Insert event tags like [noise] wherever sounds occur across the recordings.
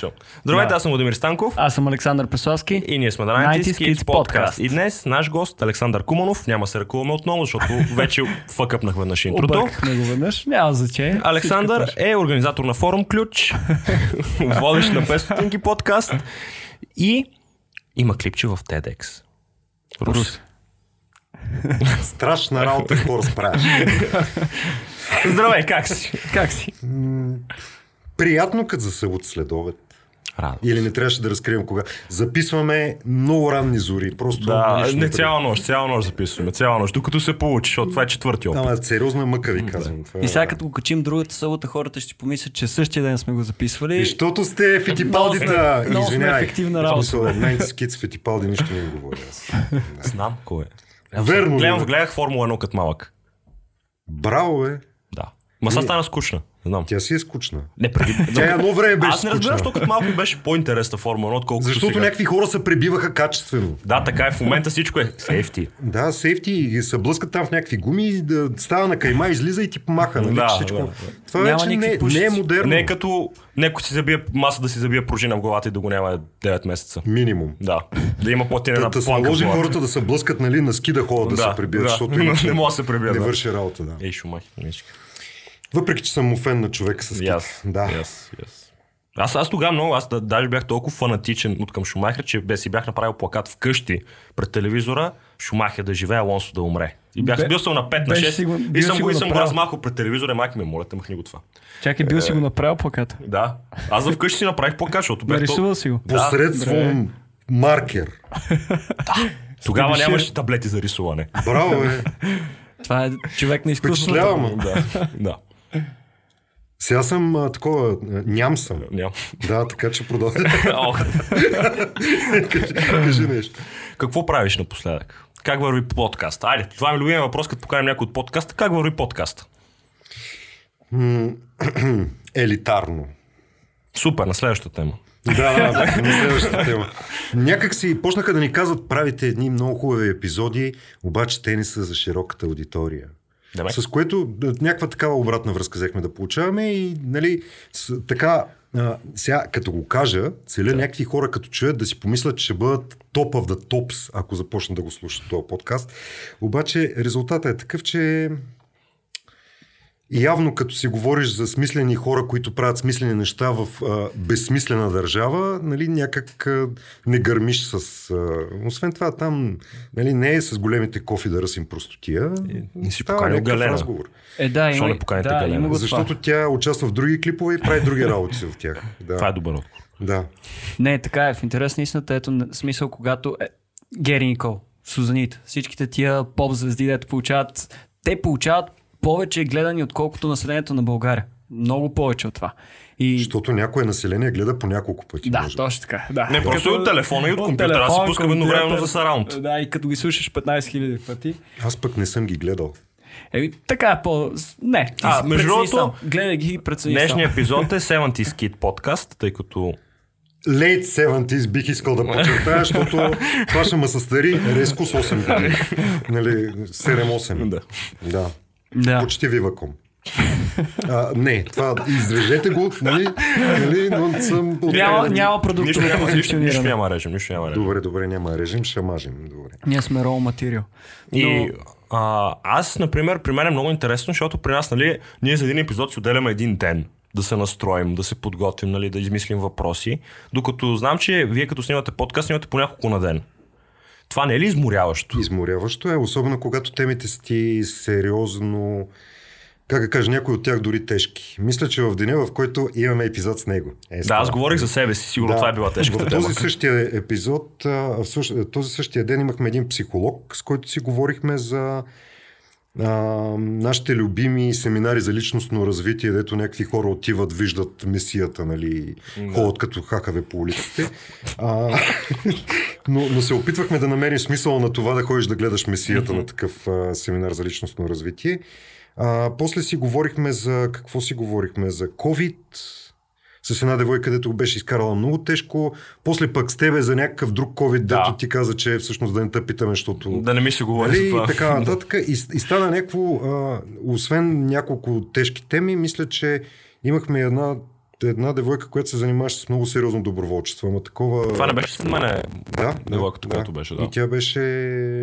начало. Здравейте, Да. аз съм Владимир Станков. Аз съм Александър Пеславски. И ние сме 90 90 Kids Kids Podcast. И днес наш гост Александър Куманов. Няма се ръкуваме отново, защото [laughs] вече фъкъпнах веднъж интрото. Объркахме го веднъж. Няма значение. Александър Всичко е организатор на форум Ключ, [laughs] водещ на 5 стотинки подкаст и има клипче в TEDx. Рус. Рус. [laughs] Страшна работа, какво разправяш. Здравей, как си? Как си? Приятно като за събота след обед. Радо. Или не трябваше да разкрием кога. Записваме много ранни зори. Просто Да, не цяла нощ, цяла нощ записваме, цяла нощ, докато се получи, защото това е четвърти опит. Ама сериозна мъка ви казвам. Това е- И сега като го качим другата събота, хората ще помислят, че същия ден сме го записвали. И защото сте фитипалдита. Много сме Извинявай. ефективна работа. Смисъл, Найнти скиц фитипалди нищо не говоря. Знам кой е. Верно бе? гледах Формула 1 като малък. Браво, бе. Да. Ма сега стана скучна. Знам. Тя си е скучна. Не преди. Тя едно време беше Аз не разбирам, защото като малко беше по-интересна Формула 1, отколкото Защото сега. някакви хора се пребиваха качествено. Да, така е. В момента всичко е сейфти. Да, сейфти и се блъскат там в някакви гуми, да става на кайма, излиза и ти помаха. Нали? Да, всичко... да, да. Това Няма вече не, не е модерно. Не е като някой си забие маса да си забие пружина в главата и да го няма 9 месеца. Минимум. Да. Да има платина Да, на да се планка в наложи хората да се блъскат нали, на ски да ходят да, Да, се пребият, да. защото [laughs] Не да се пребият, Не да. върши работа, да. Ей, шумахи, мишки. Въпреки, че съм му фен на човека с ски. Yes, Да. yes, yes. Аз, аз тогава много, аз да, даже бях толкова фанатичен от към Шумахер, че бе, си бях направил плакат вкъщи пред телевизора, Шумахер да живее, Алонсо да умре. И бях, Бе- бил съм на 5 на беше 6 си го- и съм го, и съм го размахал пред телевизора, майка ми, моля махни го това. Чакай, бил си го направил плаката. Да. Аз за вкъщи си направих плакат, защото бях. Нарисувал си го. Посредством маркер. Тогава Стебеше. нямаше таблети за рисуване. Браво, е. Това е човек на изкуството. Впечатлявам. да, да. Сега съм а, такова, ням съм. Няма. Да, така че продължи. [laughs] Ох. кажи, кажи нещо. Какво правиш напоследък? Как върви подкаст? Айде, това е ми любимия въпрос, като поканим някой от подкаста. Как върви подкаст? [clears throat] Елитарно. Супер, на следващата тема. Да, да, да, на следващата тема. Някак си почнаха да ни казват, правите едни много хубави епизоди, обаче те не са за широката аудитория. Демек. С което да, някаква такава обратна връзка взехме да получаваме и нали, с, така, а, сега като го кажа, целя някакви хора като чуят да си помислят, че ще бъдат топ of the tops, ако започнат да го слушат този подкаст. Обаче резултатът е такъв, че явно като си говориш за смислени хора, които правят смислени неща в а, безсмислена държава, нали, някак а, не гърмиш с... А, освен това там нали, не е с големите кофи да ръсим простотия. не си поканил Галена. разговор. Е, да, има, не поканите да, Галена? има го Защото това. тя участва в други клипове и прави други работи в тях. Да. Това е добър отговор. да. Не, така е. В интерес на истината, ето смисъл, когато е, Гери Никол, Сузанита, всичките тия поп звезди, дето получават, те получават повече гледани, отколкото населението на България. Много повече от това. И... Защото някое население гледа по няколко пъти. Да, може. точно така. Да. Не, просто и от телефона, и от компютъра. Аз си пускам едновременно за сараунд. Да, и като ги слушаш 15 000 пъти. Аз пък не съм ги гледал. Еми, така е по... Не, А, между другото. Гледай ги и прецени. Днешният епизод е 70 Skit подкаст, тъй като Late 70s бих искал да подчертая, [laughs] защото това ще ме състари резко с 8 години. Нали, 7-8. Да. Да. Да. Почти виваком. А, не, това изрежете го, нали, нали но съм... Няма, няма нищо продуктово няма, нищо, нищо няма режем, нищо няма режем. Добре, добре, няма режим, ще мажем. Добре. Ние сме raw материал. И а, аз, например, при мен е много интересно, защото при нас, нали, ние за един епизод си отделяме един ден да се настроим, да се подготвим, нали, да измислим въпроси. Докато знам, че вие като снимате подкаст, снимате по няколко на ден. Това не е ли изморяващо? Изморяващо е, особено когато темите са ти сериозно, как да кажа, някои от тях дори тежки. Мисля, че в деня, в който имаме епизод с него. Е, Да, аз говорих за себе си, сигурно това е била тежката В този същия епизод, в този същия ден имахме един психолог, с който си говорихме за а, нашите любими семинари за личностно развитие, дето някакви хора отиват, виждат месията, нали, ходят като хакаве по улиците. А, но, но се опитвахме да намерим смисъл на това да ходиш да гледаш месията на такъв а, семинар за личностно развитие. А, после си говорихме за... Какво си говорихме? За COVID, с една девойка, където го беше изкарала много тежко. После пък с тебе за някакъв друг COVID, Да. дето ти каза, че всъщност да не те питаме, защото... Да не ми се говори за Нали, това. и така [laughs] нататък. И, и стана някакво, а, освен няколко тежки теми, мисля, че имахме една една девойка, която се занимаваше с много сериозно доброволчество. Ама такова... Това не беше с мене. Да, девойката, която беше, да. И тя беше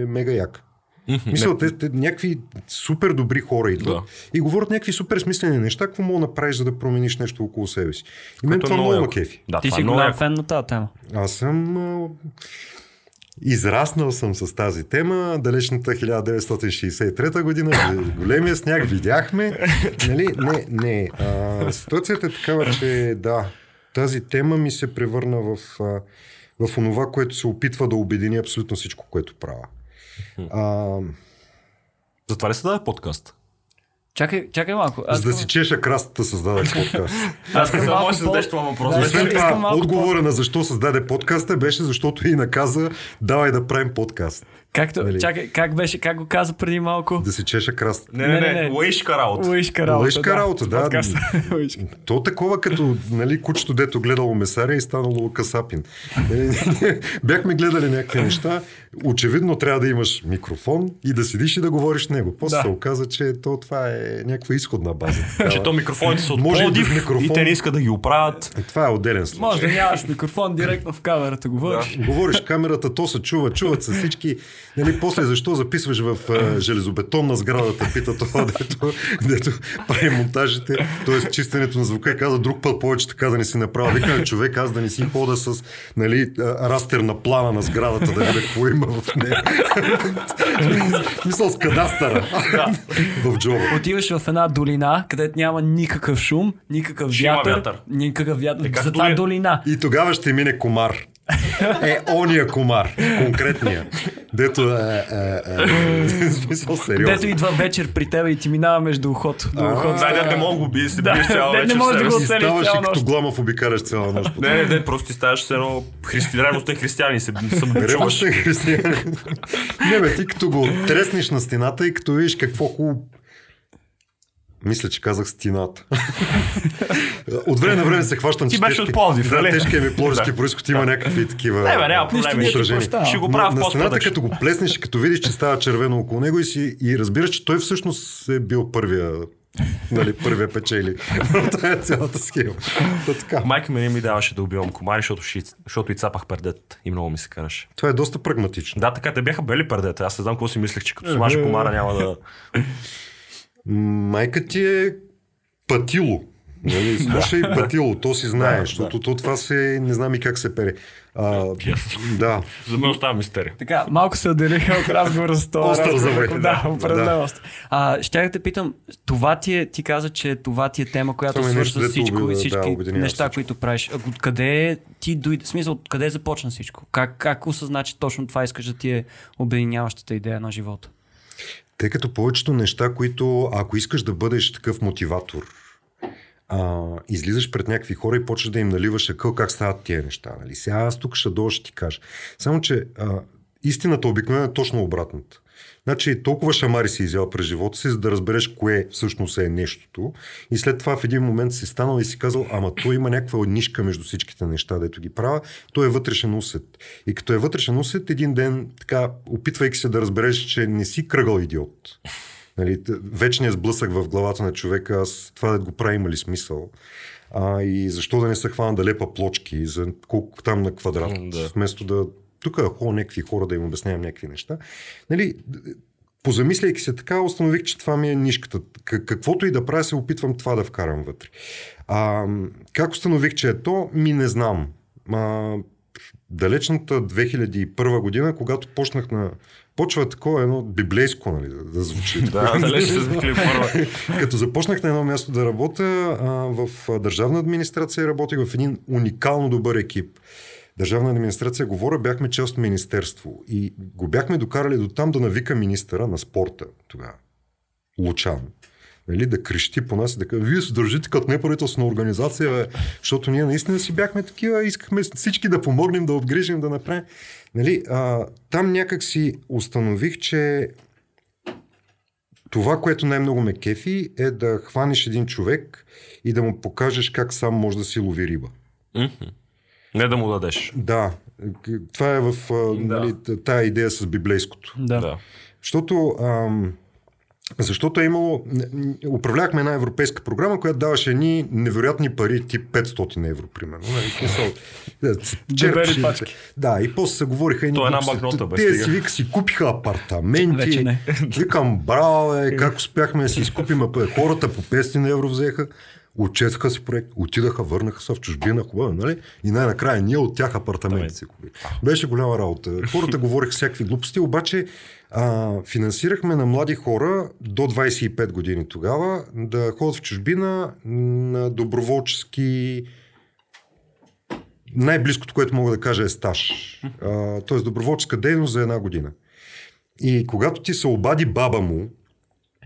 мега яка. Мисля, Мисля, те, те, някакви супер добри хора идват Да. и говорят някакви супер смислени неща, какво мога да направиш, за да промениш нещо около себе си. И мен това много ме кефи. Да, Ти си е голям фен на тази тема. Аз съм а, израснал съм с тази тема, далечната 1963 година, [laughs] големия сняг видяхме. Нали? Не, не. А, ситуацията е такава, че да, тази тема ми се превърна в, в онова, което се опитва да обедини абсолютно всичко, което правя. А, Затова ли се даде подкаст? Чакай, чакай малко. Аз за да искам- си чеша крастата създадах подкаст. [laughs] Аз малко може да по- зададеш това въпрос. Да, Освен това, отговора на защо създаде подкаста беше защото и наказа давай да правим подкаст. Както, Нали? чакай, как беше, как го каза преди малко? Да си чеша крастата. Не, не, Не, не, не. лъишка работа. Лъишка работа. Лъжка работа, да. Подкаста. [laughs] Лъжка. То такова като нали, кучето, дето гледало месаря и станало касапин. Е, [laughs] Бяхме гледали някакви неща. Очевидно трябва да имаш микрофон и да седиш и да говориш с него. После Да. се оказа, че то, това е някаква изходна база. такава. [laughs] Че то микрофоните са от Може Пловдив микрофон. и те не искат да ги оправят. Е, Това е отделен случай. Може да нямаш микрофон директно в камерата, говориш. Говориш в камерата, то се чува, чуват се всички. Нали, после защо записваш в а, железобетонна сграда, те пита това, дето, дето прави монтажите, т.е. чистенето на звука и каза друг път повече така да не си направя. Вика човек, аз да не си хода с нали, растер на плана на сградата, да видя какво има в нея. [laughs] Мисъл с кадастъра в джоба. Отиваш в една долина, където няма никакъв шум, никакъв вятър, вятър. никакъв вятър. Е, За тази доли- долина. И тогава ще мине комар. Е, ония комар, конкретния. Дето е, е, е, смисъл сериозно. Дето идва вечер при теб и ти минава между ухото. До ухото. Да, дете не мога да го се Да, биеш цяла не вечер. може с да го си. И оцелиш цяла като нощ. гламав обикаляш цяла нощ. Не, не, не, просто ти ставаш с едно христи... Реално сте християни, се се християни. Не бе, ти като го треснеш на стената и като видиш какво хубаво мисля, че казах стената. [laughs] От време на време се хващам, Ти че беше тежки- от Пловдив, Да, нали? тежкият ми пловдивски Да. происход има някакви такива Не, бе, няма отражения. прощава. Ще го На- правя в на стената, като го плеснеш като видиш, че става червено около него и, си, и разбираш, че той всъщност е бил първия нали, първия печели. Това е цялата схема. Та така. Майка ми не ми даваше да убивам комари, защото, ще, защото и цапах пердет. И много ми се караше. Това е доста прагматично. Да, така, те бяха бели пердета. Аз не знам какво си мислех, че като смажа комара няма да... Майка ти е патило. Нали, [laughs] слушай патило, то си знае, Да, защото то това се, не знам и как се пере. А, да, За мен остава мистерия. Така, малко се отделиха от разговора с това. Остър завой. Да, Да, определено. да. А, щях да те питам, това ти е, ти каза, че това ти е тема, която Това ми е нещо, всичко оби- и да, всички обединява неща, всичко. които правиш. Откъде ти дойде, смисъл, откъде започна всичко? Как, как осъзна, че точно това искаш да ти е обединяващата идея на живота? Тъй като повечето неща, които ако искаш да бъдеш такъв мотиватор, а, излизаш пред някакви хора и почваш да им наливаш акъл как стават тия неща. Нали? Сега аз тук ще дойда, ще ти кажа. Само, че а, истината обикновено е точно обратната. Значи толкова шамари си изял през живота си, за да разбереш кое всъщност е нещото. И след това в един момент си станал и си казал, ама той има някаква нишка между всичките неща, дето ги правя. Той е вътрешен усет. И като е вътрешен усет, един ден, така, опитвайки се да разбереш, че не си кръгъл идиот. Нали, вечният сблъсък в главата на човека, аз това да го прави има ли смисъл? А, и защо да не се хвана да лепа плочки за колко там на квадрат, да. вместо да тук ходя някакви хора да им обяснявам някакви неща. Нали, позамисляйки се така, установих, че това ми е нишката. Каквото и да правя, се опитвам това да вкарам вътре. А, как установих, че е то, ми не знам. А, далечната 2001 година, когато почнах на... Почва такова едно библейско, нали, да, звучи. Да, [laughs] далеч се звикли първа. Като започнах на едно място да работя, а, в държавна администрация работих в един уникално добър екип. Държавна администрация, говоря, бяхме част от министерство и го бяхме докарали до там да навика министъра на спорта тогава. Лучан. Нали, да крещи по нас и да каже, вие се държите като неправителствена организация, бе, защото ние наистина си бяхме такива, искахме всички да помогнем, да обгрижим, да направим. Нали, а, там някак си установих, че това, което най-много ме кефи, е да хванеш един човек и да му покажеш как сам може да си лови риба. Мгм. Не да му дадеш. Да, това е в а, нали, тая идея с библейското. Да. Да. Защото ам, Защото е имало, управлявахме една европейска програма, която даваше едни невероятни пари, тип 500 евро, примерно. Нали, да, Дебели пачки. да, и после се говориха едни То е една бе, Те си вика, си купиха апартаменти. Вече не. Викам, браво, е, как успяхме да си изкупим Хората по 500 евро взеха. Отчетаха си проект, отидаха, върнаха се в чужбина, хубаво, нали? И най-накрая ние от тях апартаменти си купили. Беше голяма работа. [laughs] Хората говориха всякакви глупости, обаче а, финансирахме на млади хора до 25 години тогава да ходят в чужбина на доброволчески най-близкото, което мога да кажа е стаж. А, тоест доброволческа дейност за една година. И когато ти се обади баба му,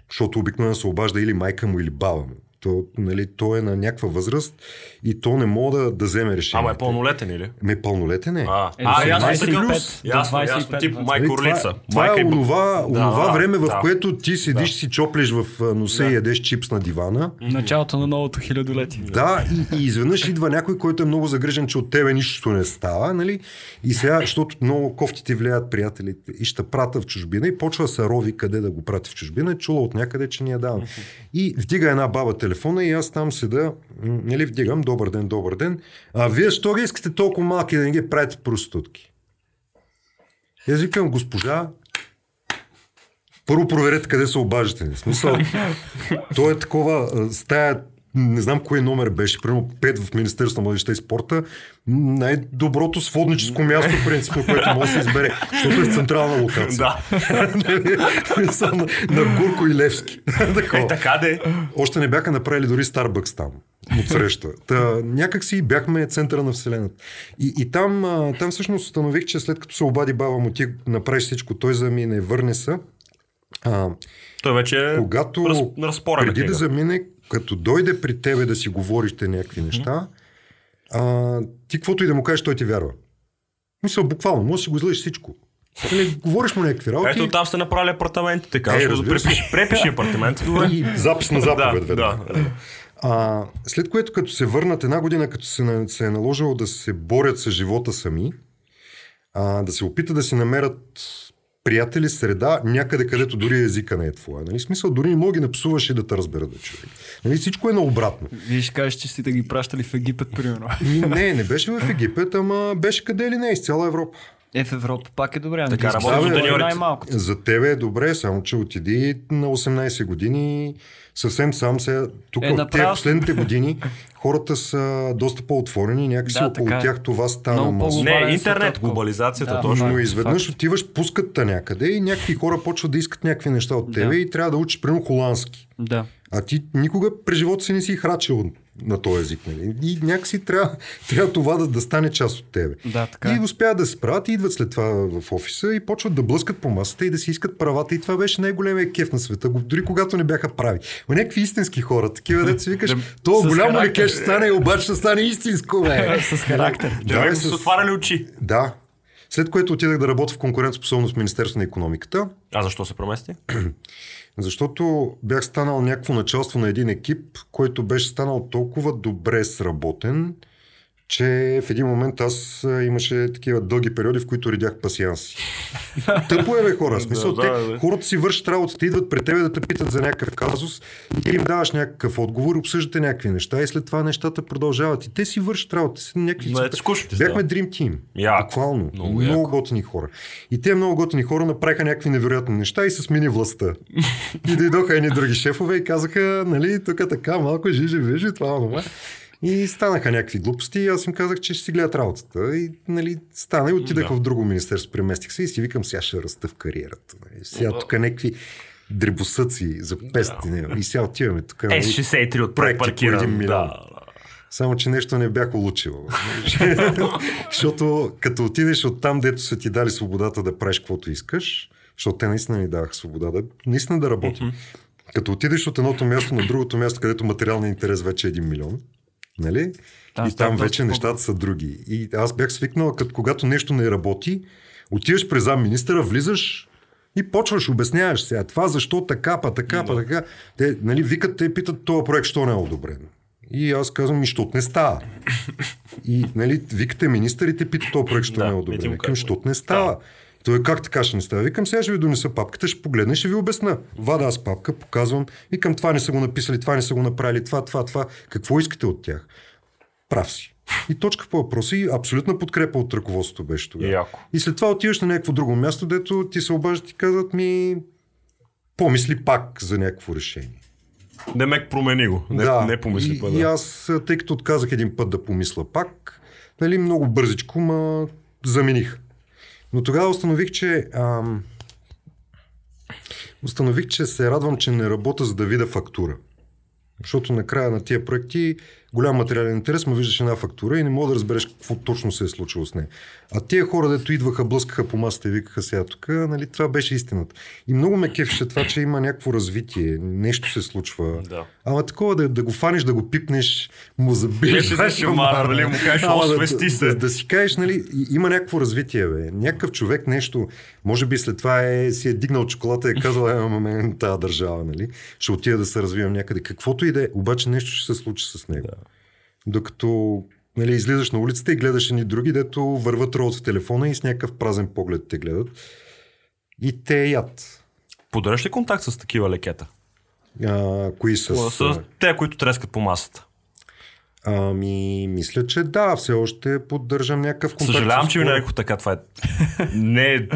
защото обикновено се обажда или майка му, или баба му, то, нали, то е на някаква възраст и то не мога да, да вземе решение. Ама е пълнолетен или? Ме пълнолетен е. А, Е, а ясно, 25, плюс. Ясно, 25, ясно, тип да. майка Нали, това, орлица. това Майка е онова, онова да, време, в да. което ти седиш, си чоплиш в носа и ядеш чипс на дивана. Началото на новото хилядолетие. Да, и, и изведнъж идва някой, който е много загрижен, че от тебе нищо не става, нали? И сега, защото много кофти ти влияят приятелите и ще прата в чужбина и почва да се рови къде да го прати в чужбина, чула от някъде, че ни е давам. И вдига една баба телефона и аз там седа, нали, вдигам, добър ден, добър ден. А вие, що ги искате толкова малки да не ги правите проститутки? И аз викам, госпожа, първо проверете къде се обаждате. В смисъл, [laughs] то е такова а, стая, не знам кой номер беше, примерно 5 в Министерството на младежта и спорта, най-доброто сводническо място, принципно, което може да се избере, защото е в централна локация. Да. [laughs] Са на, на Гурко и Левски. [laughs] Такова. Е, така де. Още не бяха направили дори Старбъкс там от среща. Та, някак си бяхме центъра на Вселената. И, и там, там всъщност установих, че след като се обади баба му, ти направиш всичко, той замине, върне се. А, Той вече е когато раз, преди да замине, като дойде при тебе да си говорите някакви неща, а, ти каквото и да му кажеш, той ти вярва. Мисля, буквално, може да си го излъжеш всичко. Нали, говориш му някакви работи. Ето там сте направили апартаментите, Е, казваш, да разбира се. препиши, препиши апартамент. Добре. И запис на заповед Да, веднага. да. А, след което като се върнат една година, като се, се е наложило да се борят с живота сами, а, да се опитат да си намерят приятели, среда, някъде където дори езика не е твоя. Нали? Смисъл, дори не мога ги напсуваш и да те разберат да човек. Нали? Всичко е наобратно. Вие ще кажеш, че сте ги пращали в Египет, примерно. Не, не беше в Египет, ама беше къде ли не, из цяла Европа. Е, в Европа пак е добре. Така работи е сутеньорите. Най-малкото. За тебе е добре, само че отиди на 18 години съвсем сам се. Тук Е, те направо. последните години хората са доста по-отворени, някакси Да, около така е. тях това стана масово. Не, интернет, глобализацията, Да, точно. Но изведнъж факт. отиваш, пускат те някъде и някакви хора почват да искат някакви неща от тебе Да. и трябва да учиш, примерно, холандски. Да. А ти никога през живота си не си храчил на този език. Нали? И някакси трябва, трябва това да, да стане част от тебе. Да, така И е. успяват да се справят и идват след това в офиса и почват да блъскат по масата и да си искат правата. И това беше най-големия кеф на света, дори когато не бяха прави. Ма някакви истински хора, такива си викаш, то голямо ли кеш ще стане, обаче ще стане истинско, бе. [laughs] С характер. Да, Да, с- отваряли очи. да. След което отидах да работя в конкурентоспособност в Министерство на економиката, А защо се премести? [clears throat] [clears throat] защото бях станал някакво началство на един екип, който беше станал толкова добре сработен, че в един момент аз имаше такива дълги периоди, в които редях пасианси. [laughs] Тъпо е, бе, хора. В Смисъл, Да, те, да, да. хората си вършат работата, идват при тебе да те питат за някакъв казус и ти им даваш някакъв отговор, обсъждате някакви неща и след това нещата продължават. И те си вършат работа. си Някакви... Но скучно Бяхме става. Dream Team. Яко. Буквално. Много Много, много яко. готини хора. И те много готини хора направиха някакви невероятни неща и се смени властта. и дойдоха едни други шефове и казаха, нали, тук така малко жижи, вижи, това, това. И станаха някакви глупости и аз им казах, че ще си гледат работата. И нали, стана и отидах Да. в друго министерство, преместих се и си викам, сега ще раста в кариерата. Нали. Сега тук някакви дребосъци за пести. нали. И сега отиваме тук. Е, нали, 63 от проекти по един милион. Да. само, че нещо не бях улучил. [laughs] защото като отидеш от там, дето са ти дали свободата да правиш каквото искаш, защото те наистина ни даваха свобода, да, наистина да работим. Като отидеш от едното място на другото място, където материалният интерес вече е един милион, нали? Там и там доста вече по- нещата са други. И аз бях свикнал, като когато нещо не работи, отиваш през зам министъра, влизаш и почваш, обясняваш сега това, защо така, па така, па така. Те, нали, викат, те питат този проект, що не е одобрен. И аз казвам, нищо не става. [laughs] И, нали, викате министърите, питат този проект, що Да, не е одобрен. Викам, казваш. що не става. Той как така ще не става? Викам, сега ще ви донеса папката, ще погледна, ще ви обясна. Вада аз папка, показвам. Викам, това не са го написали, това не са го направили, това, това, това. Какво искате от тях? Прав си. И точка по въпроса и абсолютна подкрепа от ръководството беше тогава. Яко. И след това отиваш на някакво друго място, дето ти се обаждат и казват ми помисли пак за някакво решение. Демек промени го. Не, да, не помисли и, па, и да. аз, тъй като отказах един път да помисля пак, нали, много бързичко ма замених. Но тогава установих, че ам, установих, че се радвам, че не работя за да видя фактура. Защото накрая на тия проекти голям материален интерес, му виждаш една фактура и не мога да разбереш какво точно се е случило с нея. А тия хора, дето идваха, блъскаха по масата и викаха сега тук, нали, това беше истината. И много ме кефеше това, че има някакво развитие, нещо се случва. Да. Ама такова да, да го фаниш, да го пипнеш, му забиеш. Беше да шамара, нали, му кажеш, Ама «О, да, се». Да, да, си кажеш, нали, има някакво развитие, бе. Някакъв човек нещо, може би след това е, си е дигнал чоколата и е казал, е, мен тази държава, нали, ще отида да се развивам някъде. Каквото и да е, обаче нещо ще се случи с него. Докато нали, излизаш на улицата и гледаш едни други, дето върват ролът в телефона и с някакъв празен поглед те гледат. И те яд. Поддържаш ли контакт с такива лекета? А, кои са? С, с те, които трескат по масата. Ами, мисля, че да, все още поддържам някакъв контакт. Съжалявам, че ви хора. нарекох така. Това е... [laughs] не, е-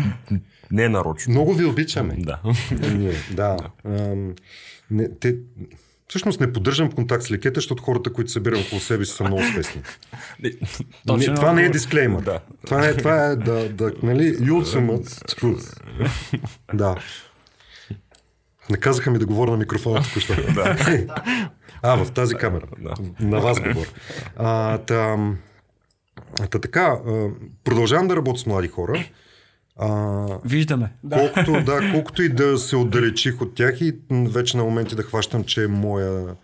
не е нарочно. Много ви обичаме. Да. Ние, да. Ам, не, те, всъщност не поддържам контакт с лекета, защото хората, които събирам около себе си са много свестни. Не, това не е дисклеймър. Да. Това, не, това е да, да нали, ultimate truth. да. Наказаха ми да говоря на микрофона току-що. [laughs] а, в тази камера. На вас говоря. А, та, та така, продължавам да работя с млади хора. А, Виждаме. Да. Колкото, да, колкото и да се отдалечих от тях и вече на моменти да хващам, че е моя...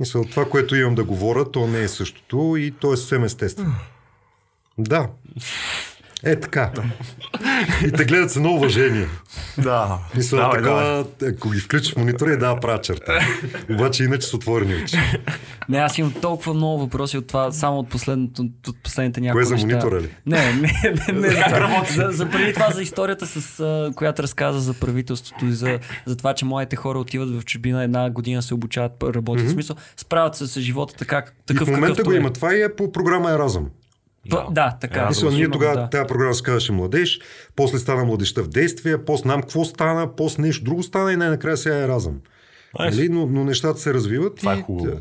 Мисъл, това, което имам да говоря, то не е същото и то е съвсем естествено. Да. Е така. И те гледат с едно уважение. Да. Мисля, Давай, давай. такова, ако ги включиш в монитора, и да, правя черта. Обаче иначе с отворени очи. Не, аз имам толкова много въпроси от това, само от, последното, от последните няколко Кое за монитора ли? Не, не, не, не Как за, за, за, преди това за историята, с, която разказа за правителството и за, за това, че моите хора отиват в чужбина една година се обучават, работят. Mm-hmm. В смисъл, справят се с живота така, И такъв в момента го е. има. Това и е по програма Еразъм. П- да, така. Еразъм. Мисля, ние тогава да. тази програма се казваше младеж, после стана младеща в действие, после знам какво стана, после нещо друго стана и най-накрая сега е разъм. Нали? Но, но нещата се развиват Това е и хубаво. да,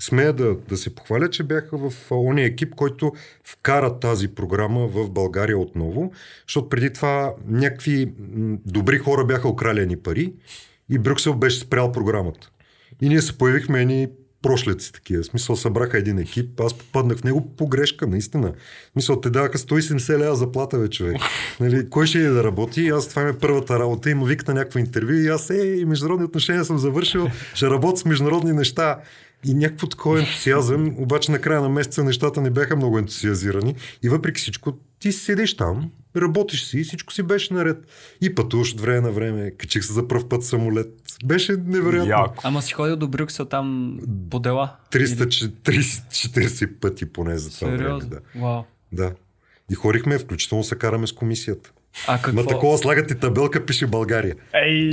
смея да, да се похваля, че бяха в ония екип, който вкара тази програма в България отново, защото преди това някакви добри хора бяха украли ни пари и Брюксел беше спрял програмата. И ние се появихме едни прошлеци такива. Смисъл събраха един екип, аз попаднах в него по грешка, наистина. Смисъл те даваха 170 лева заплата, бе, човек. Нали, кой ще е да работи? И аз това ми е първата работа. Има вик на някакво интервю и аз, е, международни отношения съм завършил, ще работя с международни неща. И някакво такова ентусиазъм, обаче на края на месеца нещата не бяха много ентусиазирани. И въпреки всичко, ти седиш там, работиш си и всичко си беше наред. И пътуваш от време на време, качих се за пръв път самолет. Беше невероятно. Яко. Ама си ходил до Брюксел там по дела. 340 пъти поне за това Сериозно? време. Да. Вау. да. И ходихме, включително се караме с комисията. А какво? Ма такова слагат и табелка, пише България. Ей!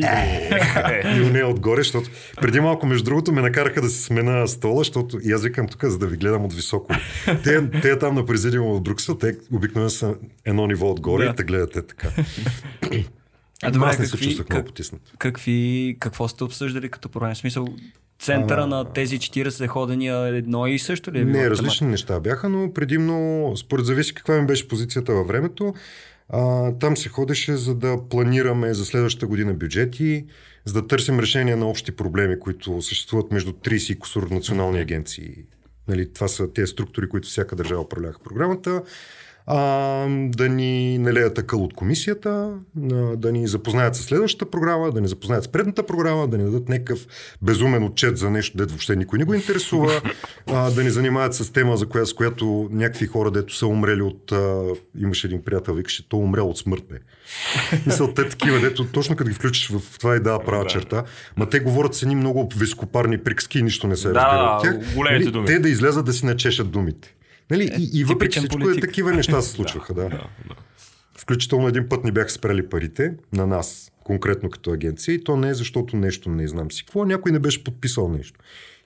И у нея отгоре, защото преди малко, между другото, ме накараха да си смена стола, защото и аз викам тук, за да ви гледам от високо. Те, те там на президиума от Брюксел, те обикновено са едно ниво отгоре Да. и те гледате така. А добре, аз не се какви, чувствах много как, потиснат. какви, какво сте обсъждали като проблем? В смисъл, центъра А, на тези 40 ходения е едно и също ли е било? Не, различни неща бяха, но предимно, според зависи каква ми беше позицията във времето, а, там се ходеше за да планираме за следващата година бюджети, за да търсим решения на общи проблеми, които съществуват между 30 и кусор национални агенции. Нали, това са тези структури, които всяка държава управлява програмата. А, да ни налеят акъл от комисията, а, да ни запознаят с следващата програма, да ни запознаят с предната програма, да ни дадат някакъв безумен отчет за нещо, дето въобще никой не го интересува, а, да ни занимават с тема, за коя, с която някакви хора, дето са умрели от... А, имаше един приятел, викаше, то умрял от смърт, бе. Мисъл, те такива, дето точно като ги включиш в това и да права Да. черта, ма те говорят с едни много вископарни приказки и нищо не се Да, разбира от тях. Нали. Те да излязат да си начешат думите. Нали? И, и въпреки всичко е, политик. такива неща се случваха. [laughs] Да. включително един път ни бяха спрели парите на нас, конкретно като агенция, и то не е защото нещо не знам си какво, някой не беше подписал нещо.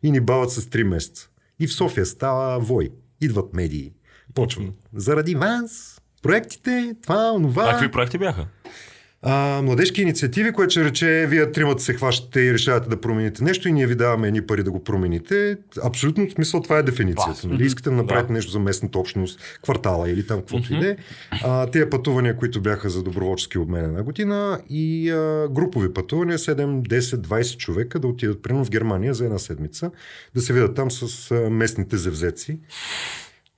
И ни бават с 3 месеца. И в София става вой. Идват медии. Почва. Заради вас, проектите, това, онова. А какви проекти бяха? А, младежки инициативи, което ще рече, вие тримата се хващате и решавате да промените нещо и ние ви даваме едни пари да го промените. Абсолютно в смисъл това е дефиницията. Нали? Искате да направите Да. нещо за местната общност, квартала или там каквото и да е. Тия пътувания, които бяха за доброволчески обмен една година и а, групови пътувания, 7, 10, 20 човека да отидат примерно в Германия за една седмица, да се видят там с а, местните зевзеци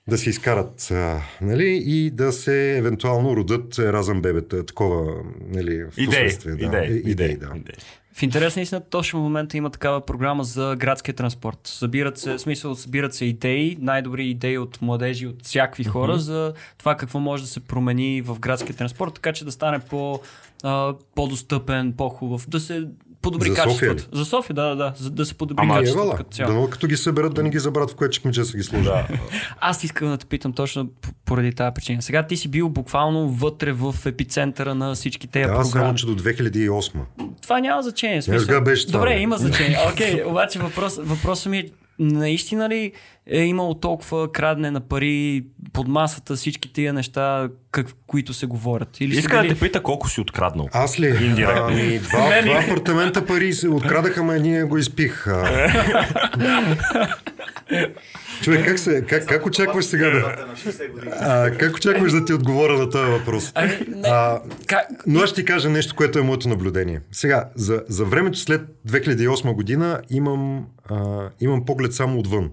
да се изкарат, а, нали, и да се евентуално родат разъм бебета, такова, нали, в Идеи. последствие, да. Идеи. Е, идеи, да. идеи. В интерес на истина, точно в момента има такава програма за градския транспорт. Събират се, в смисъл, събират се идеи, най-добри идеи от младежи, от всякакви хора за това какво може да се промени в градския транспорт, така че да стане по, а, по-достъпен, по-хубав, да се подобри За София качеството. За София, да, да, да, за да се подобри Ама, качеството Евала, като цяло. дано като ги съберат да не ги забравят в кое чекмедже са ги сложили. Да. Аз искам да те питам точно поради тази причина. Сега ти си бил буквално вътре в епицентъра на всички тези Да, програми. само че до 2008. Това няма значение. в Смисъл... сега беше това, Добре, бе. има значение. [laughs] Окей, обаче въпрос, въпросът ми е, наистина ли е имало толкова крадене на пари под масата, всички тия неща, как, които се говорят? Или Иска да били- те пита колко си откраднал. Аз ли? Индиректно. Ами, два, два апартамента пари се открадаха, ме ние го изпих. [laughs] Човек, как, се, как, как очакваш сега да... А, как очакваш да ти отговоря на този въпрос? Ами, А, но аз ще ти кажа нещо, което е моето наблюдение. Сега, за, за времето след 2008 година имам, а, имам поглед само отвън.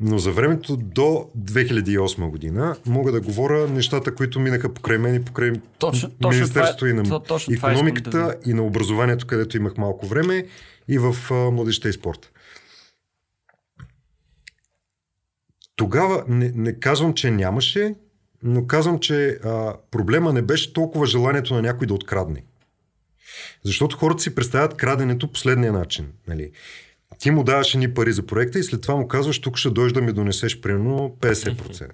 Но за времето до 2008 година мога да говоря нещата, които минаха покрай мен и покрай Точно- точно Министерството това е- и на то- точно това економиката да и на образованието, където имах малко време и в а, младежта и спорта. Тогава не, не казвам, че нямаше, но казвам, че а, проблема не беше толкова желанието на някой да открадне. Защото хората си представят краденето последния начин. Нали? Ти му даваш едни пари за проекта и след това му казваш, тук ще дойдеш да ми донесеш примерно 50%.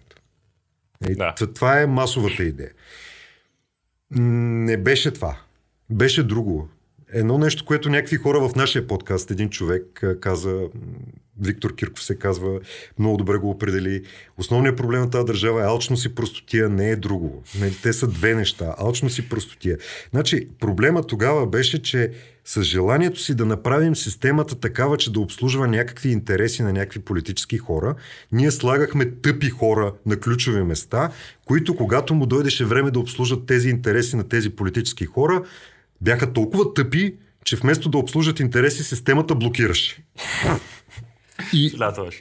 [laughs] Нали? Да. Това е масовата идея. Не беше това. Беше друго. Едно нещо, което някакви хора в нашия подкаст, един човек каза, Виктор Кирков се казва, много добре го определи. Основният проблем на тази държава е алчност и простотия, не е друго. Те са две неща. Алчност и простотия. Значи, проблема тогава беше, че с желанието си да направим системата такава, че да обслужва някакви интереси на някакви политически хора, ние слагахме тъпи хора на ключови места, които когато му дойдеше време да обслужат тези интереси на тези политически хора, бяха толкова тъпи, че вместо да обслужат интереси, системата блокираше. И,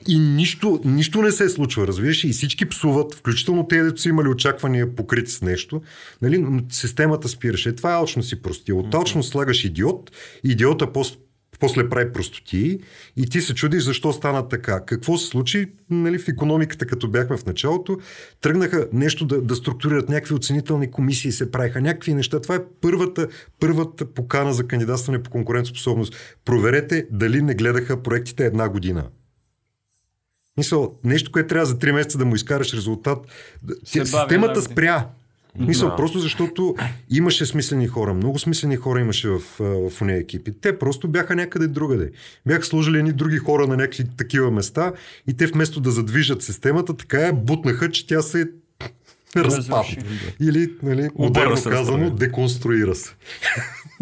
и нищо, нищо не се случва, разбираш, и всички псуват, включително те, дето са имали очаквания покрити с нещо, нали, но системата спираше. Това е алчност и простия. От алчност слагаш идиот, идиота пос, после прави простотии и ти се чудиш защо стана така. Какво се случи нали, в економиката, като бяхме в началото? Тръгнаха нещо да, да структурират някакви оценителни комисии, се правиха някакви неща. Това е първата, първата покана за кандидатстване по конкурентоспособност. Проверете дали не гледаха проектите една година. Мисъл, нещо, което трябва за 3 месеца да му изкараш резултат. Се бави Системата спря. Мисъл, Да. просто защото имаше смислени хора. Много смислени хора имаше в, в уния екипи. Те просто бяха някъде другаде. Бяха сложили едни други хора на някакви такива места и те вместо да задвижат системата, така я бутнаха, че тя се. [laughs] Разруши. Или, нали, модерно казано, деконструира се.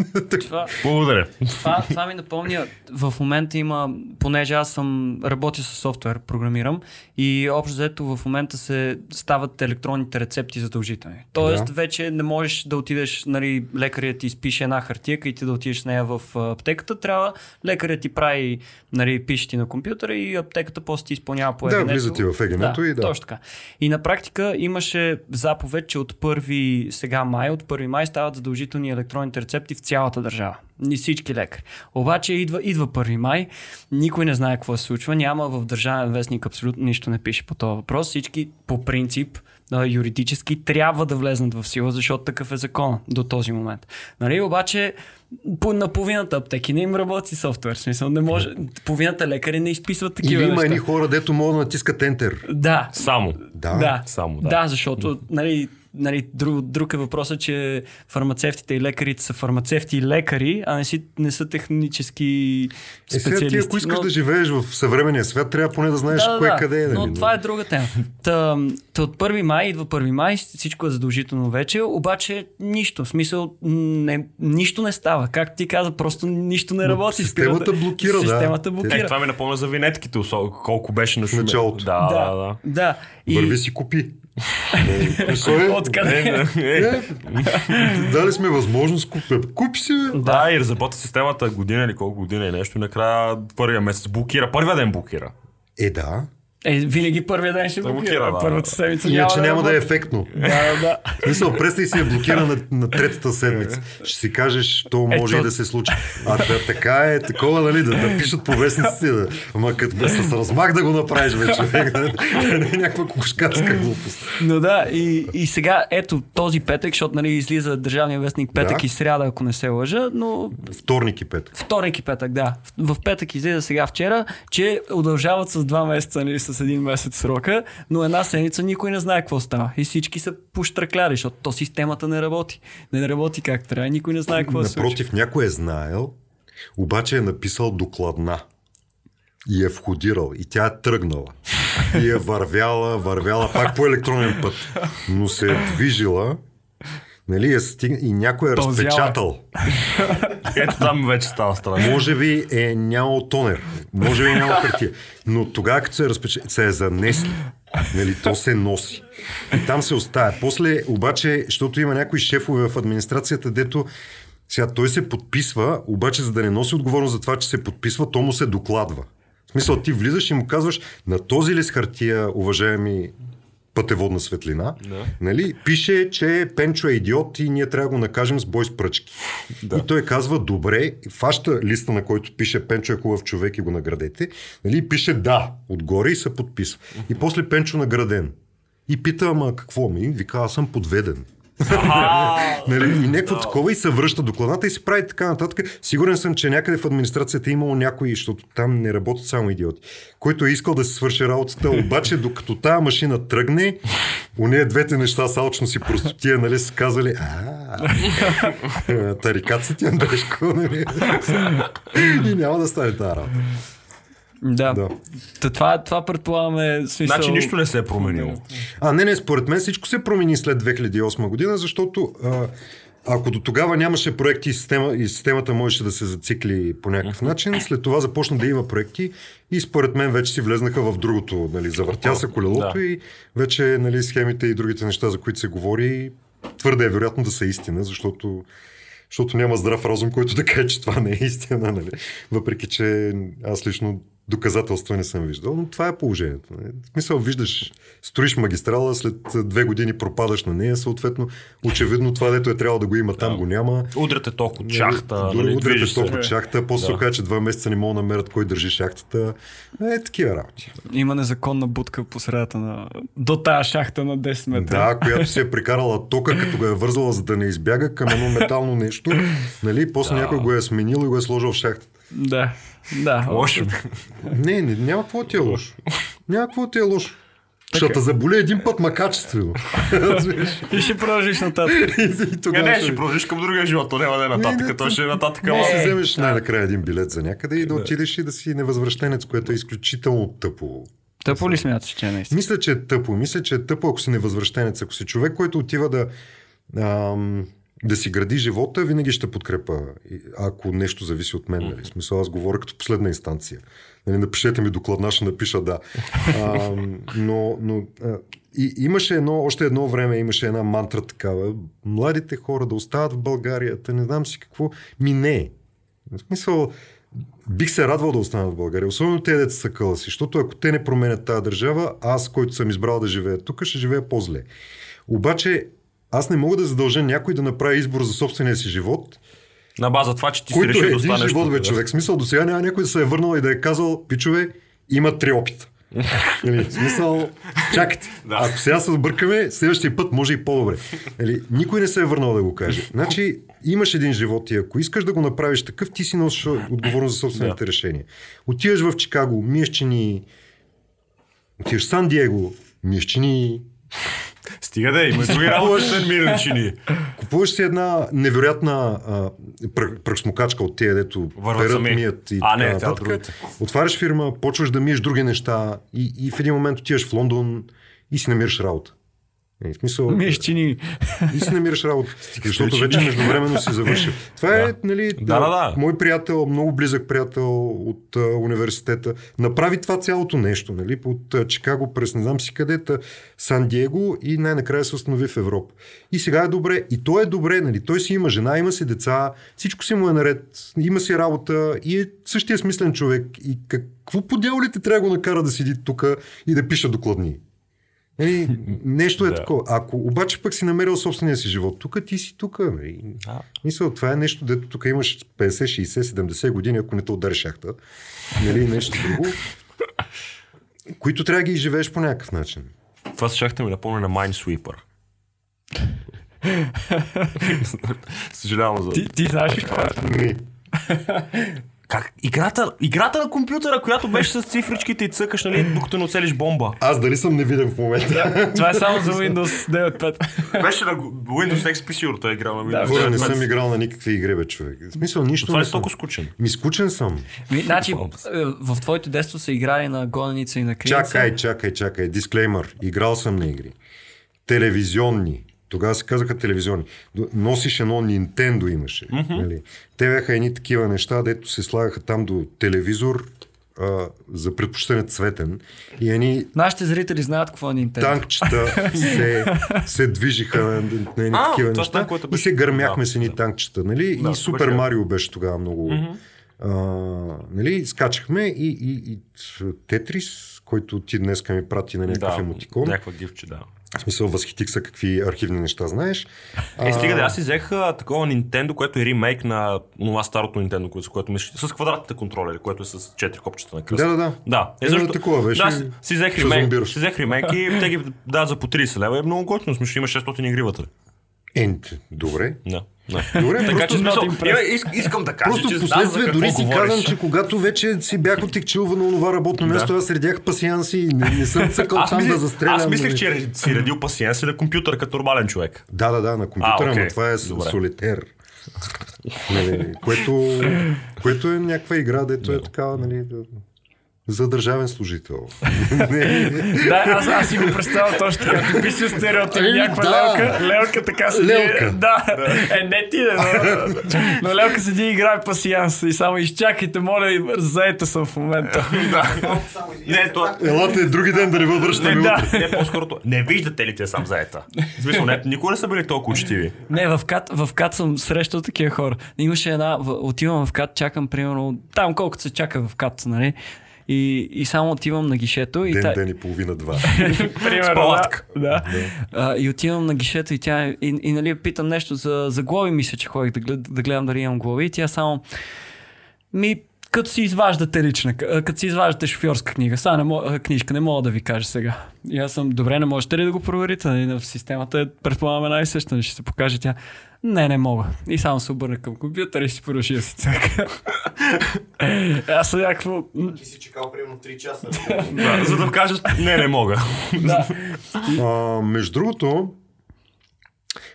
[laughs] Това, Благодаря. това, това ми напомня, в момента има, понеже аз съм работя с софтуер, програмирам и общо взето в момента се стават електронните рецепти задължителни. Тоест Да. вече не можеш да отидеш, нали, лекарят ти изпише една хартия и ти да отидеш с нея в аптеката, трябва лекарят ти прави, нали, пише ти на компютъра и аптеката после ти изпълнява по Да, влиза ти в егенето и да. Точно така. И на практика имаше заповед, че от 1 сега май, от 1 май стават задължителни електронните рецепти в цялата държава. Ни всички лекари. Обаче идва, идва 1 май, никой не знае какво се случва, няма в държавен вестник абсолютно нищо не пише по този въпрос. Всички по принцип юридически трябва да влезнат в сила, защото такъв е закон до този момент. Нали? Обаче по, на половината аптеки не им работи софтуер. В смисъл, не може. Половината лекари не изписват такива Или има едни хора, дето могат да натискат Enter. Да, Само. Да. да, само, да. да. да, защото нали, нали, друг, друг е въпросът, че фармацевтите и лекарите са фармацевти и лекари, а не, си, не са технически Е, сега специалисти. ти, ако искаш Но- да живееш в съвременния свят, трябва поне да знаеш кое къде е. Но нали? това е друга тема. Та, та от 1 май идва 1 май, всичко е задължително вече, обаче нищо. В смисъл, не, нищо не става. Как ти каза, просто нищо не Но работи. системата блокира, да. Системата блокира. Е, това ми напомня за винетките, колко беше на началото. Да, да, да. да. И... Върви си купи. Е, Откъде? Е, Дали сме възможност, купи, купи си, бе. Да, и разработи системата година или колко година и нещо. и Накрая първия месец блокира. Първия ден блокира. Е, да. Е, винаги първия ден ще блокира. блокира, да. Първата седмица Иначе няма да е работи. ефектно. Да, да, да. [laughs] Представи си я блокира на, на третата седмица. Ще си кажеш, то може Ето. и да се случи. А да, така е, такова, нали, да, да пишат по вестниците. Да. Ама като с размах да го направиш. Да, [laughs] да не е някаква кукушкарска глупост. Но да, и, и сега ето този петък, защото нали, излиза Държавния вестник петък Да. и сряда, ако не се лъжа, но Вторник и петък. вторник и петък, да. В, в петък излиза сега вчера, че удължават с два месеца, нали, с един месец срока, но една седмица никой не знае какво става. И всички са поштракляли, защото то системата не работи. Не работи как трябва, никой не знае какво се случва. Напротив, някой е знаел, обаче е написал докладна. И е входирал. И тя е тръгнала. И е вървяла, вървяла пак по електронен път. Но се е движила. Нали, е стиг... И някой е Пълзяла. разпечатал. [laughs] Ето там вече става страна. Може би е нямал тонер. Може би е нямал хартия. Но тогава, като се е разпечатал, се е занесли. Нали, то се носи. И там се оставя. После, обаче, защото има някои шефове в администрацията, дето сега той се подписва, обаче за да не носи отговорност за това, че се подписва, то му се докладва. В смисъл, ти влизаш и му казваш, на този лист хартия, уважаеми пътеводна светлина, Да. нали, пише, че Пенчо е идиот и ние трябва да го накажем с бой с пръчки. Да. И той казва, добре, фаща листа, на който пише Пенчо е хубав човек и го наградете, нали, пише да, отгоре и се подписва. И после Пенчо награден. И пита, ама какво ми? Вика, аз съм подведен. Нали? И някакво такова и се връща докладната и се прави така нататък. Сигурен съм, че някъде в администрацията е имало някой, защото там не работят само идиоти, който е искал да се свърши работата, обаче докато тая машина тръгне, у нея двете неща с алчност и простотия, нали, са казали, а, [laughs] тарикат ти Андрешко, нали? И няма да стане тази работа. Да. Да. Та това, това предполагаме смисъл... Значи нищо не се е променило. А, не, не, според мен всичко се промени след 2008 година, защото а, ако до тогава нямаше проекти и, система, и системата можеше да се зацикли по някакъв начин, след това започна да има проекти и според мен вече си влезнаха в другото. Нали, завъртя се колелото Да. и вече нали, схемите и другите неща, за които се говори, твърде е вероятно да са истина, защото защото няма здрав разум, който да каже, че това не е истина. Нали? Въпреки, че аз лично доказателства не съм виждал, но това е положението. нали. В смисъл, виждаш, строиш магистрала, след две години пропадаш на нея, съответно, очевидно това, дето е трябвало да го има, там Да. го няма. Удряте ток от шахта, Дори нали, ток се. от шахта, после се Да. оказа, че два месеца не могат да намерят кой държи шахтата. Е, такива работи. Има незаконна будка по средата на... До тая шахта на 10 метра. Да, която си е прикарала тока, като го е вързала, за да не избяга към едно метално нещо. Нали? После Да. някой го е сменил и го е сложил в шахтата. Да. Да. Лошо. Не, не, няма какво ти е лошо. Няма какво ти е лошо. Ще те заболи един път, ма качествено. [laughs] И ще продължиш нататък. [laughs] и Не, тогава не, ще- ще продължиш към другия живот, то няма да е Не, не, нататък, той ще е нататък. Може да си вземеш най-накрая един билет за някъде и да отидеш и да си невъзвръщенец, което е изключително тъпо. Тъпо ли смяташ, че е наистина? Мисля, че е тъпо. Мисля, че е тъпо, ако си невъзвръщенец. Ако си човек, който отива да, ам, да си гради живота, винаги ще подкрепа, ако нещо зависи от мен. Нали? В смисъл, аз говоря като последна инстанция. Нали, напишете ми докладна, ще напиша да. [laughs] Ам, но но а, и, имаше едно, още едно време имаше една мантра такава. Младите хора да остават в България, не знам си какво. Ми не. В смисъл, бих се радвал да остана в България. Особено те деца са къла си, защото ако те не променят тази държава, аз, който съм избрал да живея тук, ще живея по-зле. Обаче, аз не мога да задължа някой да направи избор за собствения си живот, На база това, че ти си решил е да един останеш живот, бе, да. човек. Смисъл, до сега няма някой да се е върнал и да е казал, пичове, има три опита. [laughs] Нали, в смисъл, чакайте. Да. Ако сега се объркаме, следващия път може и по-добре. Нали, никой не се е върнал да го каже. Значи, имаш един живот и ако искаш да го направиш такъв, ти си носиш отговорност за собствените решения. Отиваш в Чикаго, миеш чини, отиваш в Сан Диего, миеш чини, Стига да е, има други работи, [laughs] освен мирни чини. Купуваш си една невероятна а, пръ- пръхсмокачка от тия, дето перат, мият и А, не, така от нататък. Отваряш фирма, почваш да миеш други неща и, и в един момент отиваш в Лондон и си намираш работа. Е, в смисъл, Миеш чини. и си намираш работа, защото вече междувременно си завършил. Това е, нали, Да, да, да. мой приятел, много близък приятел от а, университета, направи това цялото нещо, нали, от а, Чикаго през не знам си къде, Сан Диего и най-накрая се установи в Европа. И сега е добре. И той е добре, нали, той си има жена, има си деца, всичко си му е наред, има си работа и е същия смислен човек. И какво по дяволите трябва да го накара да седи тук и да пише докладни? Нали, нещо е Да. такова. Ако обаче пък си намерил собствения си живот, тук ти си тук. Нали. Да. Мисъл, това е нещо, дето тук имаш 50, 60, 70 години, ако не те удари шахта. Нали, нещо друго. Които трябва да ги изживееш по някакъв начин. Това се чакате ми напомня на Minesweeper. [laughs] Съжалявам за... Ти, ти знаеш какво е. Ми, [laughs] Как? Играта, играта на компютъра, която беше с цифричките и цъкаш, нали, докато не оцелиш бомба. Аз дали съм невидим в момента? Това е само за Windows 9.5. Беше на Windows XP сигурно той е играл на Windows Боже, не 9. съм играл на никакви игри, бе, човек. В смисъл, нищо Това не е толкова скучен. Ми скучен съм. Ми, значи, е, в твоето детство са играли на гоненица и на криница. Чакай, чакай, чакай. Дисклеймър. Играл съм на игри. Телевизионни. Тогава се казаха телевизионни. Носиш едно Nintendo имаше. Нали? Те бяха едни такива неща, дето се слагаха там до телевизор а, за предпочитане цветен. И едни Нашите зрители знаят какво е Nintendo. танкчета [laughs] се, се движиха на, на едни А, такива това неща там, което и беше- се гърмяхме Да, с едни да. танкчета. Нали? Да, и Супер беше- Марио беше тогава много... А, нали, скачахме и, и, и Тетрис, който ти днеска ми прати на някакъв Да, емотикон. някаква гифче, да. В смисъл, възхитих се какви архивни неща знаеш. Е, стига да, аз си взех а, такова Nintendo, което е ремейк на това старото Nintendo, което, което мислиш, с квадратните контролери, което е с 4 копчета на кръст. Да, да, да. Да, Е, да, такова беше. Да, си, си взех ремейк, си взех ремейк и те ги дадат за по 30 лева. Е много готино, смисъл има 600 игри вътре. Е, добре. Да, да. Добре, Така просто, че смисъл, я, иск, искам да кажа, просто че последствие дори си говориш. казвам, че когато вече си бях отекчил на това работно място, аз редях пасианси и не, не съм цъкал Аз, там мислих, да застрелям. аз мислех, нали. че ре- си редил пасиенс и на компютър като нормален човек. Да, да, да, на компютъра, А, но това е Добре. солитер. нали, което, което е някаква игра, дето е такава, нали, да, за държавен служител. [laughs] Не, Да, аз, аз си го представям точно така. Типичен стереотип. Еми, Някаква да. лелка, лелка така седи. Лелка. Да. Е, не ти, да, но, но лелка седи и играе пасианс. И само изчакайте, моля, заета съм в момента. Не, това... Елате други ден да не във връщаме Не, да. Не, по-скоро. Не виждате ли те сам заета? В смисъл, не, никога не са били толкова учтиви. Не, в кат, в кат съм срещал такива хора. Имаше една, отивам в кат, чакам примерно, там колкото се чака в кат, нали? И, и само отивам на гишето и Ден, та- ден и половина, два. [laughs] Примерно. Да. да. А, и отивам на гишето и тя и, и нали, питам нещо за, за глави, мисля, че ходих да, глед, да гледам дали имам глави и тя само ми като си изваждате лична, като си изваждате шофьорска книга, сега не мога, книжка, не мога да ви кажа сега. И аз съм, добре, не можете ли да го проверите? Нали, В системата е, предполагам, една и съща, ще се покаже тя. Не, не мога. И само се обърна към компютъра и си продължи да си цъка. [laughs] аз съм някакво... Ти си чекал примерно 3 часа. [laughs] Да, за да кажеш, не, не мога. Да. [laughs] А, между другото,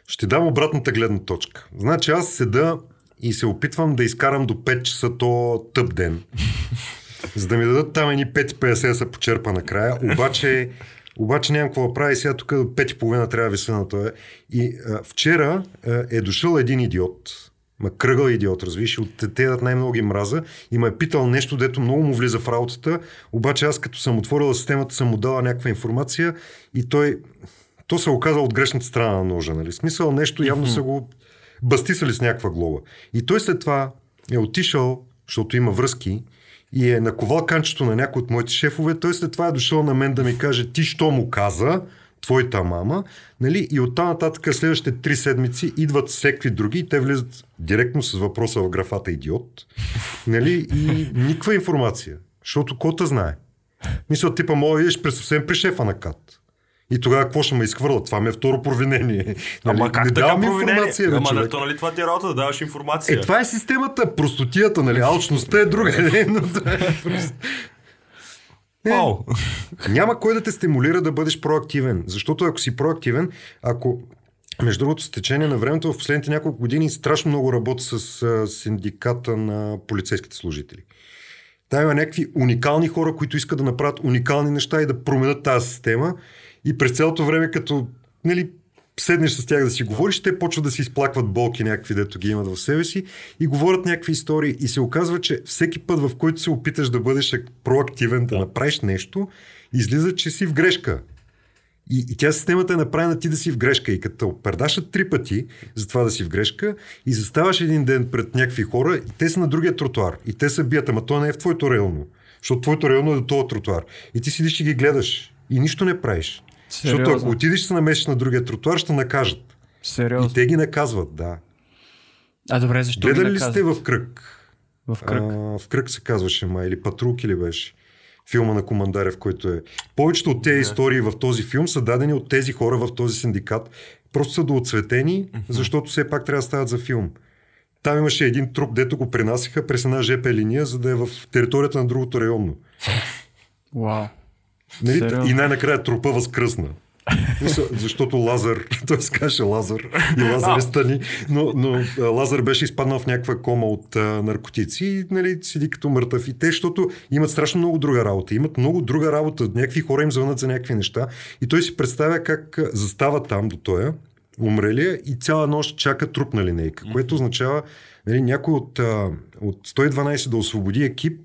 ще дам обратната гледна точка. Значи аз седа и се опитвам да изкарам до 5 часа то тъп ден. За да ми дадат там едни 5,50 да се почерпа накрая. Обаче, обаче нямам какво да правя и сега тук до 5,5 трябва да виса на това. И а, вчера а, е дошъл един идиот. Ма кръгъл идиот, разбираш, от те те дадат най-много ги мраза и ме е питал нещо, дето много му влиза в работата, обаче аз като съм отворила системата, съм му дала някаква информация и той, то се оказа от грешната страна на ножа, нали? Смисъл нещо явно са го бастисали с някаква глоба. И той след това е отишъл, защото има връзки, и е наковал канчето на някой от моите шефове, той след това е дошъл на мен да ми каже ти що му каза, твоята мама, нали? и оттам нататък следващите три седмици идват всеки други и те влизат директно с въпроса в графата идиот, нали? и никаква информация, защото кота знае. Мисля, типа, мога да видиш през съвсем при шефа на КАТ. И тогава какво ще ме изхвърлят? Това ми е второ провинение. [laughs] Ама Нали? как не така давам провинение? информация, Ама човек. то нали това ти е работа да даваш информация? Е, това е системата, простотията, нали? Алчността е друга. [laughs] Е. Не. Вау. Няма кой да те стимулира да бъдеш проактивен. Защото ако си проактивен, ако между другото, с течение на времето в последните няколко години страшно много работя с а, синдиката на полицейските служители. Там има някакви уникални хора, които искат да направят уникални неща и да променят тази система. И през цялото време, като нали, седнеш с тях да си говориш, те почват да си изплакват болки някакви, дето ги имат в себе си и говорят някакви истории. И се оказва, че всеки път, в който се опиташ да бъдеш проактивен, да направиш нещо, излиза, че си в грешка. И, и тя системата е направена ти да си в грешка. И като предашат три пъти за това да си в грешка и заставаш един ден пред някакви хора и те са на другия тротуар. И те се бият, ама то не е в твоето районно. Защото твоето районно е до този тротуар. И ти седиш и ги гледаш. И нищо не правиш. Сериозно? Защото ако отидеш се намесиш на другия тротуар, ще накажат. Сериозно. И те ги наказват, да. А добре, защо Гледали ли сте в кръг? в кръг? А, в кръг се казваше май, или Патрук или беше. Филма на Командарев, който е. Повечето от тези истории в този филм са дадени от тези хора в този синдикат. Просто са доотцветени, защото все пак трябва да стават за филм. Там имаше един труп, дето го пренасяха през една ЖП линия, за да е в територията на другото районно. Вау. Нали? Сериозно? И най-накрая трупа възкръсна. Защото Лазар, [laughs] той се каже Лазар и Лазар е стани, но, но Лазар беше изпаднал в някаква кома от а, наркотици и нали, седи като мъртъв. И те, защото имат страшно много друга работа. Имат много друга работа. Някакви хора им звънат за някакви неща. И той си представя как застава там до тоя, умрелия и цяла нощ чака труп на линейка, което означава нали, някой от, а, от 112 да освободи екип,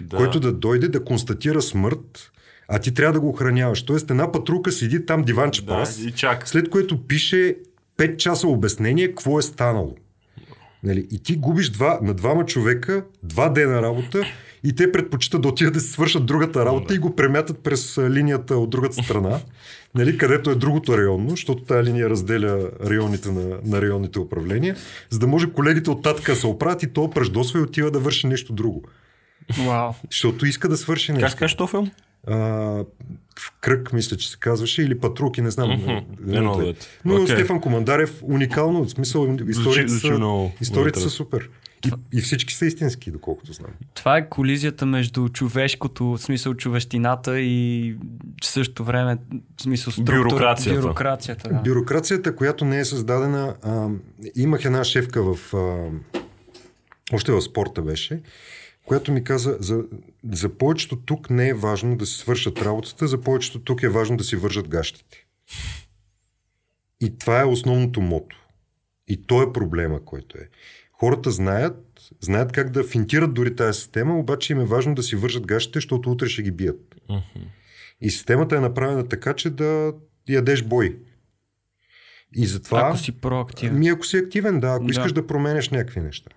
Да. който да дойде да констатира смърт, а ти трябва да го охраняваш. Тоест една патрука седи там диванче Да, пас, и чак. след което пише 5 часа обяснение какво е станало. Нали? И ти губиш два, на двама човека два дена работа и те предпочитат да отидат да си свършат другата работа и го премятат през линията от другата страна, нали? където е другото районно, защото тази линия разделя районите на, на районните управления, за да може колегите от татка да се оправят и то пръждосва и отива да върши нещо друго. Вау. Защото иска да свърши Как нещо. се казва този филм? А, в кръг, мисля, че се казваше, или Патруки, не знам. Мгм. Не. Но Окей. Стефан Командарев уникално, в смисъл, историите, звучи са, много- историите много са супер. И, и всички са истински, доколкото знам. Това е колизията между човешкото, в смисъл човещината и в същото време, в смисъл структура, Бюрокрацията. бюрокрацията да. Бюрокрацията, която не е създадена, а, имах една шефка в... А, още в спорта беше, която ми каза, за, за повечето тук не е важно да си свършат работата, за повечето тук е важно да си вържат гащите. И това е основното мото. И то е проблема, който е. Хората знаят, знаят как да финтират дори тази система, обаче им е важно да си вържат гащите, защото утре ще ги бият. И системата е направена така, че да ядеш бой. И затова... Ако си проактивен. Ми ако си активен, да, ако Да. искаш да променеш някакви неща.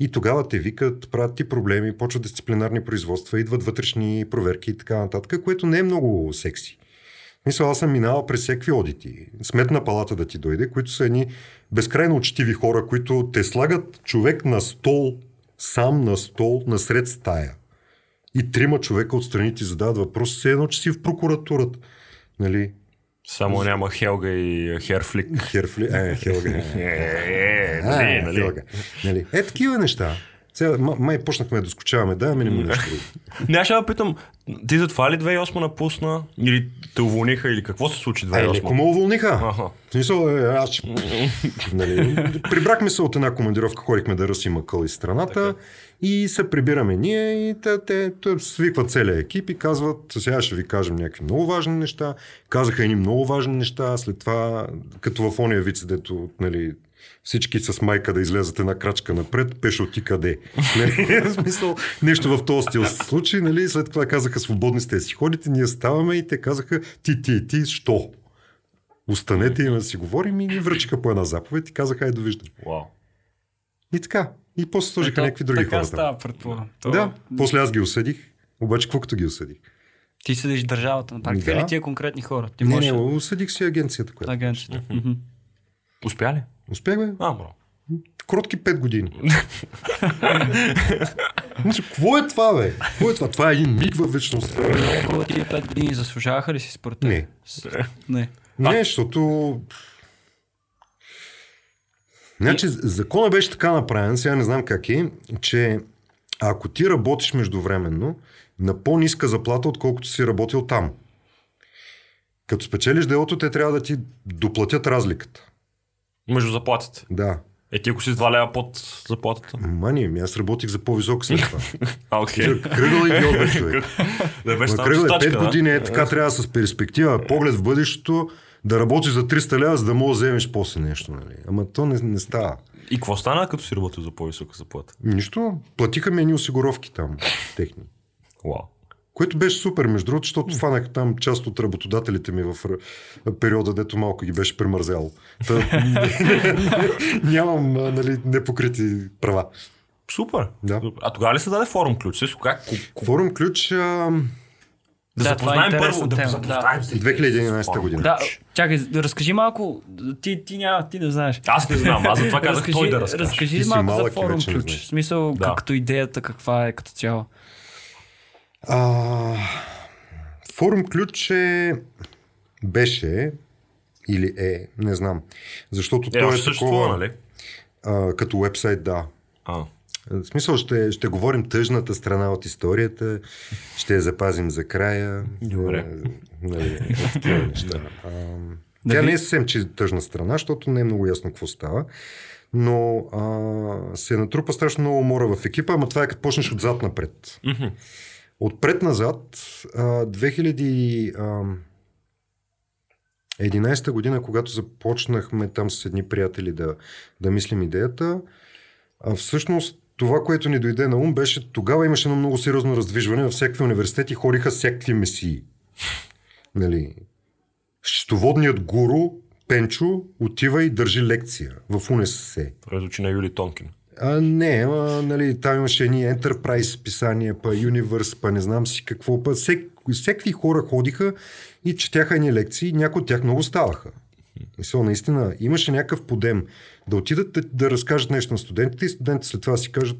И тогава те викат, правят ти проблеми, почват дисциплинарни производства, идват вътрешни проверки и така нататък, което не е много секси. Мисля, аз съм минавал през всеки одити. Сметна палата да ти дойде, които са едни безкрайно учтиви хора, които те слагат човек на стол, сам на стол, насред стая. И трима човека отстрани ти задават въпрос, все едно, че си в прокуратурата. Нали? Само няма Хелга и Херфлик. Херфли... Е, Хелга. [laughs] Е, А, нали, нали? Хелга. Нали? Е, такива неща. Сега, май почнахме да доскочаваме, да, ами не му нещо друго. [laughs] Нямаше да питам, ти затова ли 2008 напусна? Или те уволниха? Или какво се случи Ай, леко 2008? ме уволниха. Аха. В смисъл, е, аз... ще- [laughs] нали, прибрахме се от една командировка, ходихме да ръсим къл из страната и се прибираме ние и те, те, те свикват целият екип и казват, сега ще ви кажем някакви много важни неща. Казаха едни много важни неща, след това, като в ония виц, дето нали, всички с майка да излезат една крачка напред, пешо ти къде. [laughs] Нали? В смисъл, нещо в този стил се случи, нали? след това казаха свободни сте си ходите, ние ставаме и те казаха ти, ти, ти, що? Останете и да си говорим и ни връчиха по една заповед и казаха, ай довиждане. Вау. И така. И после сложиха Ето, някакви други така хора. там. става, предполагам. То- Да, после аз ги осъдих. Обаче какво като ги осъдих? Ти съдиш държавата на практика Да. или тия конкретни хора? Ти Не, можеш не, осъдих си агенцията, която. агенцията. Мгм. Успя ли? Успях, бе. А, бро. Кротки 5 години. Какво е това, бе? Какво е това? Това е един миг във вечността. Тия 5 години заслужаваха ли си според теб? Не. Не. Не, защото... Значи, закона беше така направен, сега не знам как е, че ако ти работиш междувременно, на по-ниска заплата, отколкото си работил там. Като спечелиш делото, те трябва да ти доплатят разликата. Между заплатите. Да. Е, ти ако си 2 лева под заплатата. Мани, ми аз работих за по-високо след това. [laughs] А, окей. Кръгъл и бе, човек. [laughs] Да беше кръгъл е чистачка, 5 да? години, е така трябва с перспектива, поглед в бъдещето, да работиш за 300 лева, за да можеш да вземеш после нещо. Нали? Ама то не, не става. И какво стана, като си работил за по-висока заплата? Нищо. Платиха ми едни осигуровки там, техни. Вау. Което беше супер, между другото, защото фанах там част от работодателите ми в периода, дето малко ги беше премързяло. Та, [laughs] [laughs] нямам нали, непокрити права. Супер. Да. А тогава ли се даде форум ключ? Как? Форум ключ а, Да, Да, това е запознаем първо, интересна да тема, запознаем се. 2011 Форум година. Да, чакай, да разкажи малко. Ти, ти, няма, ти не знаеш. Аз не знам, аз затова казах той да разкаже. разкажи Ти малко за форум ключ. В смисъл, Да. като идеята каква е като цяло. А, форум ключ е... беше или е, не знам. Защото Е, той е съществува, такова... нали? А, като вебсайт, да. А, В смисъл ще, ще говорим тъжната страна от историята, ще я запазим за края. Добре. Е, Нали, [laughs] такива неща. А, Да тя не е съвсем че тъжна страна, защото не е много ясно какво става. Но а, се натрупа страшно много умора в екипа, ама това е като почнеш отзад напред. Отпред назад, а, 2011 година, когато започнахме там с едни приятели да, да мислим идеята, а, всъщност това, което ни дойде на ум, беше тогава имаше едно много сериозно раздвижване. Във всякакви университети хориха всякакви месии. Нали? Счетоводният гуру Пенчо отива и държи лекция в УНСС. Това звучи на Юли Тонкин. А, не, а, нали, там имаше едни Enterprise писания, па Universe, па не знам си какво, па всек, всеки хора ходиха и четяха едни лекции, някои от тях много ставаха. Мисъл, наистина, имаше някакъв подем да отидат да, да разкажат нещо на студентите и студентите след това да си кажат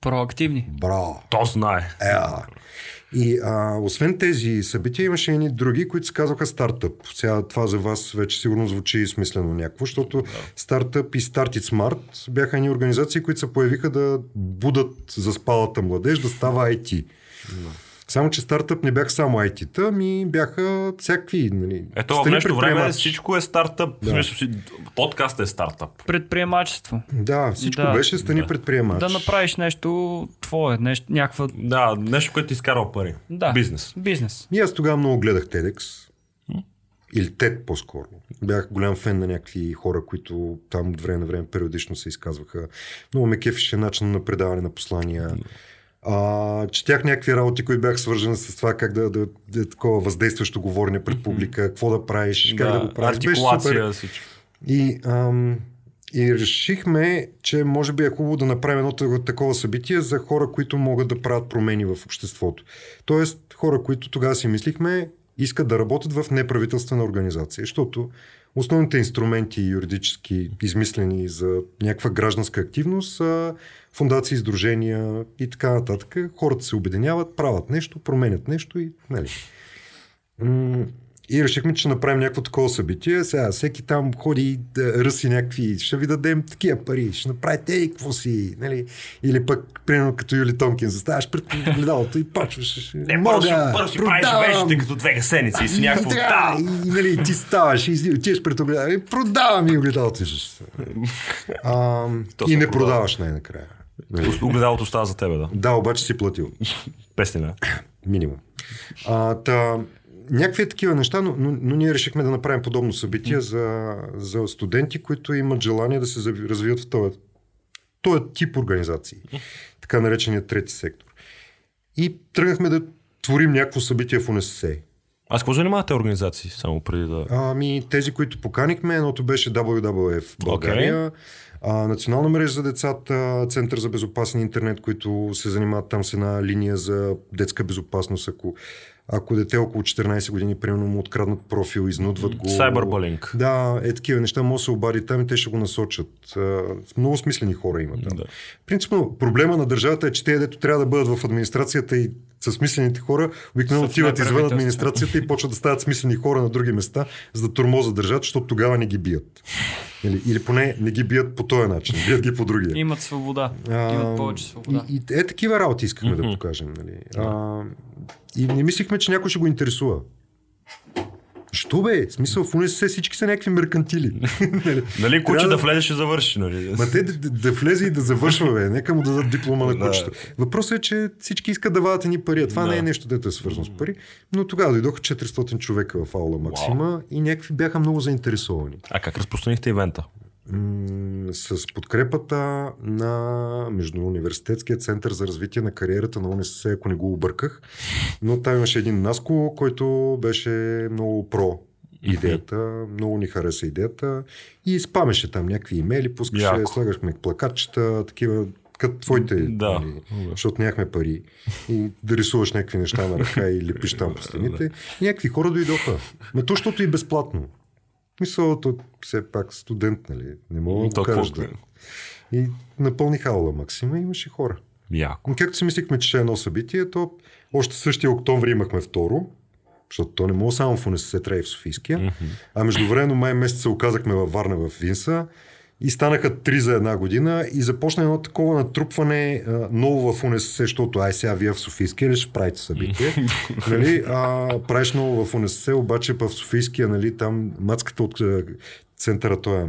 Проактивни. браво, То знае. е, и а, освен тези събития имаше едни други, които се казваха стартъп. Сега това за вас вече сигурно звучи смислено някакво, защото стартъп и Start It Smart бяха едни организации, които се появиха да будат за спалата младеж да става IT. Само, че стартъп не бяха само IT-та, ми бяха всякакви. Нали, Ето в днешно време всичко е стартъп. В смисъл си, подкаст е стартъп. Предприемачество. Да, всичко Да. беше стани Да. предприемач. Да направиш нещо твое, нещо, някаква... Да, нещо, което ти изкарва пари. Да. Бизнес. Бизнес. И аз тогава много гледах TEDx. Или TED по-скоро. Бях голям фен на някакви хора, които там от време на време периодично се изказваха. Много ме кефише начин на предаване на послания. А, четях някакви работи, които бях свържени с това как да, да, да е такова въздействащо говорене пред публика, какво да правиш, как да, го правиш. Артикулация, всичко. И, ам, и решихме, че може би е хубаво да направим едно такова събитие за хора, които могат да правят промени в обществото. Тоест, хора, които тогава си мислихме, искат да работят в неправителствена организация, защото основните инструменти юридически измислени за някаква гражданска активност са фундации, издружения и така нататък. Хората се обединяват, правят нещо, променят нещо и нали. И решихме, че направим някакво такова събитие. Сега всеки там ходи да ръси някакви, ще ви дадем такива пари, ще направите и какво си, нали? Или пък, примерно като Юли Тонкин, заставаш пред огледалото и почваш. Не, си, първо си правиш вежите като две гасеници и си някакво... Да! и, нали, ти ставаш и отиваш пред огледалото и продавам и огледалото. [laughs] И не продава. продаваш най-накрая. Нали? Огледалото става за тебе, да. Да, обаче си платил. Песня. [coughs] Минимум. А, та, някакви такива неща, но, но, но ние решихме да направим подобно събитие за, за студенти, които имат желание да се развият в този, този тип организации. Така наречения трети сектор. И тръгнахме да творим някакво събитие в УНСС. Аз какво занимавате организации, само преди да... Ами, тези, които поканихме, едното беше WWF България, Национална мрежа за децата, Център за безопасен интернет, които се занимават там с една линия за детска безопасност, ако, ако дете около 14 години, примерно му откраднат профил, изнудват го. Cyberbullying. Да, е такива неща, може да се обади там и те ще го насочат. Много смислени хора има там. Да. Принципно, проблема на държавата е, че те, дето трябва да бъдат в администрацията и са смислените хора, обикновено отиват извън администрацията и почват да стават смислени хора на други места, за да тормозат държавата, защото тогава не ги бият. Или, или поне не ги бият по този начин, бият ги по другия. Имат свобода. А, Имат повече свобода. И, и е такива работи искахме mm-hmm. да покажем. Нали? А, и не мислихме, че някой ще го интересува. Що бе? В смисъл в УНСС всички са някакви меркантили. [laughs] Нали, куче Трябва да влезе ще завърши, нали? Ма те да, да, влезе и да завършва, бе. Нека му дадат диплома на кучето. Въпросът е, че всички искат да вадат едни пари. А това Да. не е нещо, дето е свързано с пари. Но тогава дойдоха 400 човека в Аула Максима и някакви бяха много заинтересовани. А как разпространихте ивента? М, с подкрепата на Междууниверситетския център за развитие на кариерата на УНСС, ако не го обърках. Но там имаше един Наско, който беше много про идеята, много ни хареса идеята и спамеше там някакви имейли, пускаше, Яко. слагахме плакатчета, такива като твоите, Да. нали, защото нямахме пари. И да рисуваш някакви неща на ръка и лепиш там по стените. И някакви хора дойдоха. Ме то, защото и безплатно. Мисля, то все пак студент, нали? Не мога да го какво- Да. И напълних аула Максима и имаше хора. Яко. Както си мислихме, че ще е едно събитие, то още същия октомври имахме второ, защото то не мога само в УНСС, трябва и в Софийския. А междувременно май месец се оказахме във Варна в Винса и станаха три за една година и започна едно такова натрупване а, ново в УНСС, защото ай сега вие в Софийския ли ще правите събитие? [laughs] нали? а, правиш ново в УНСС, обаче в Софийския, нали, там мацката от центъра той е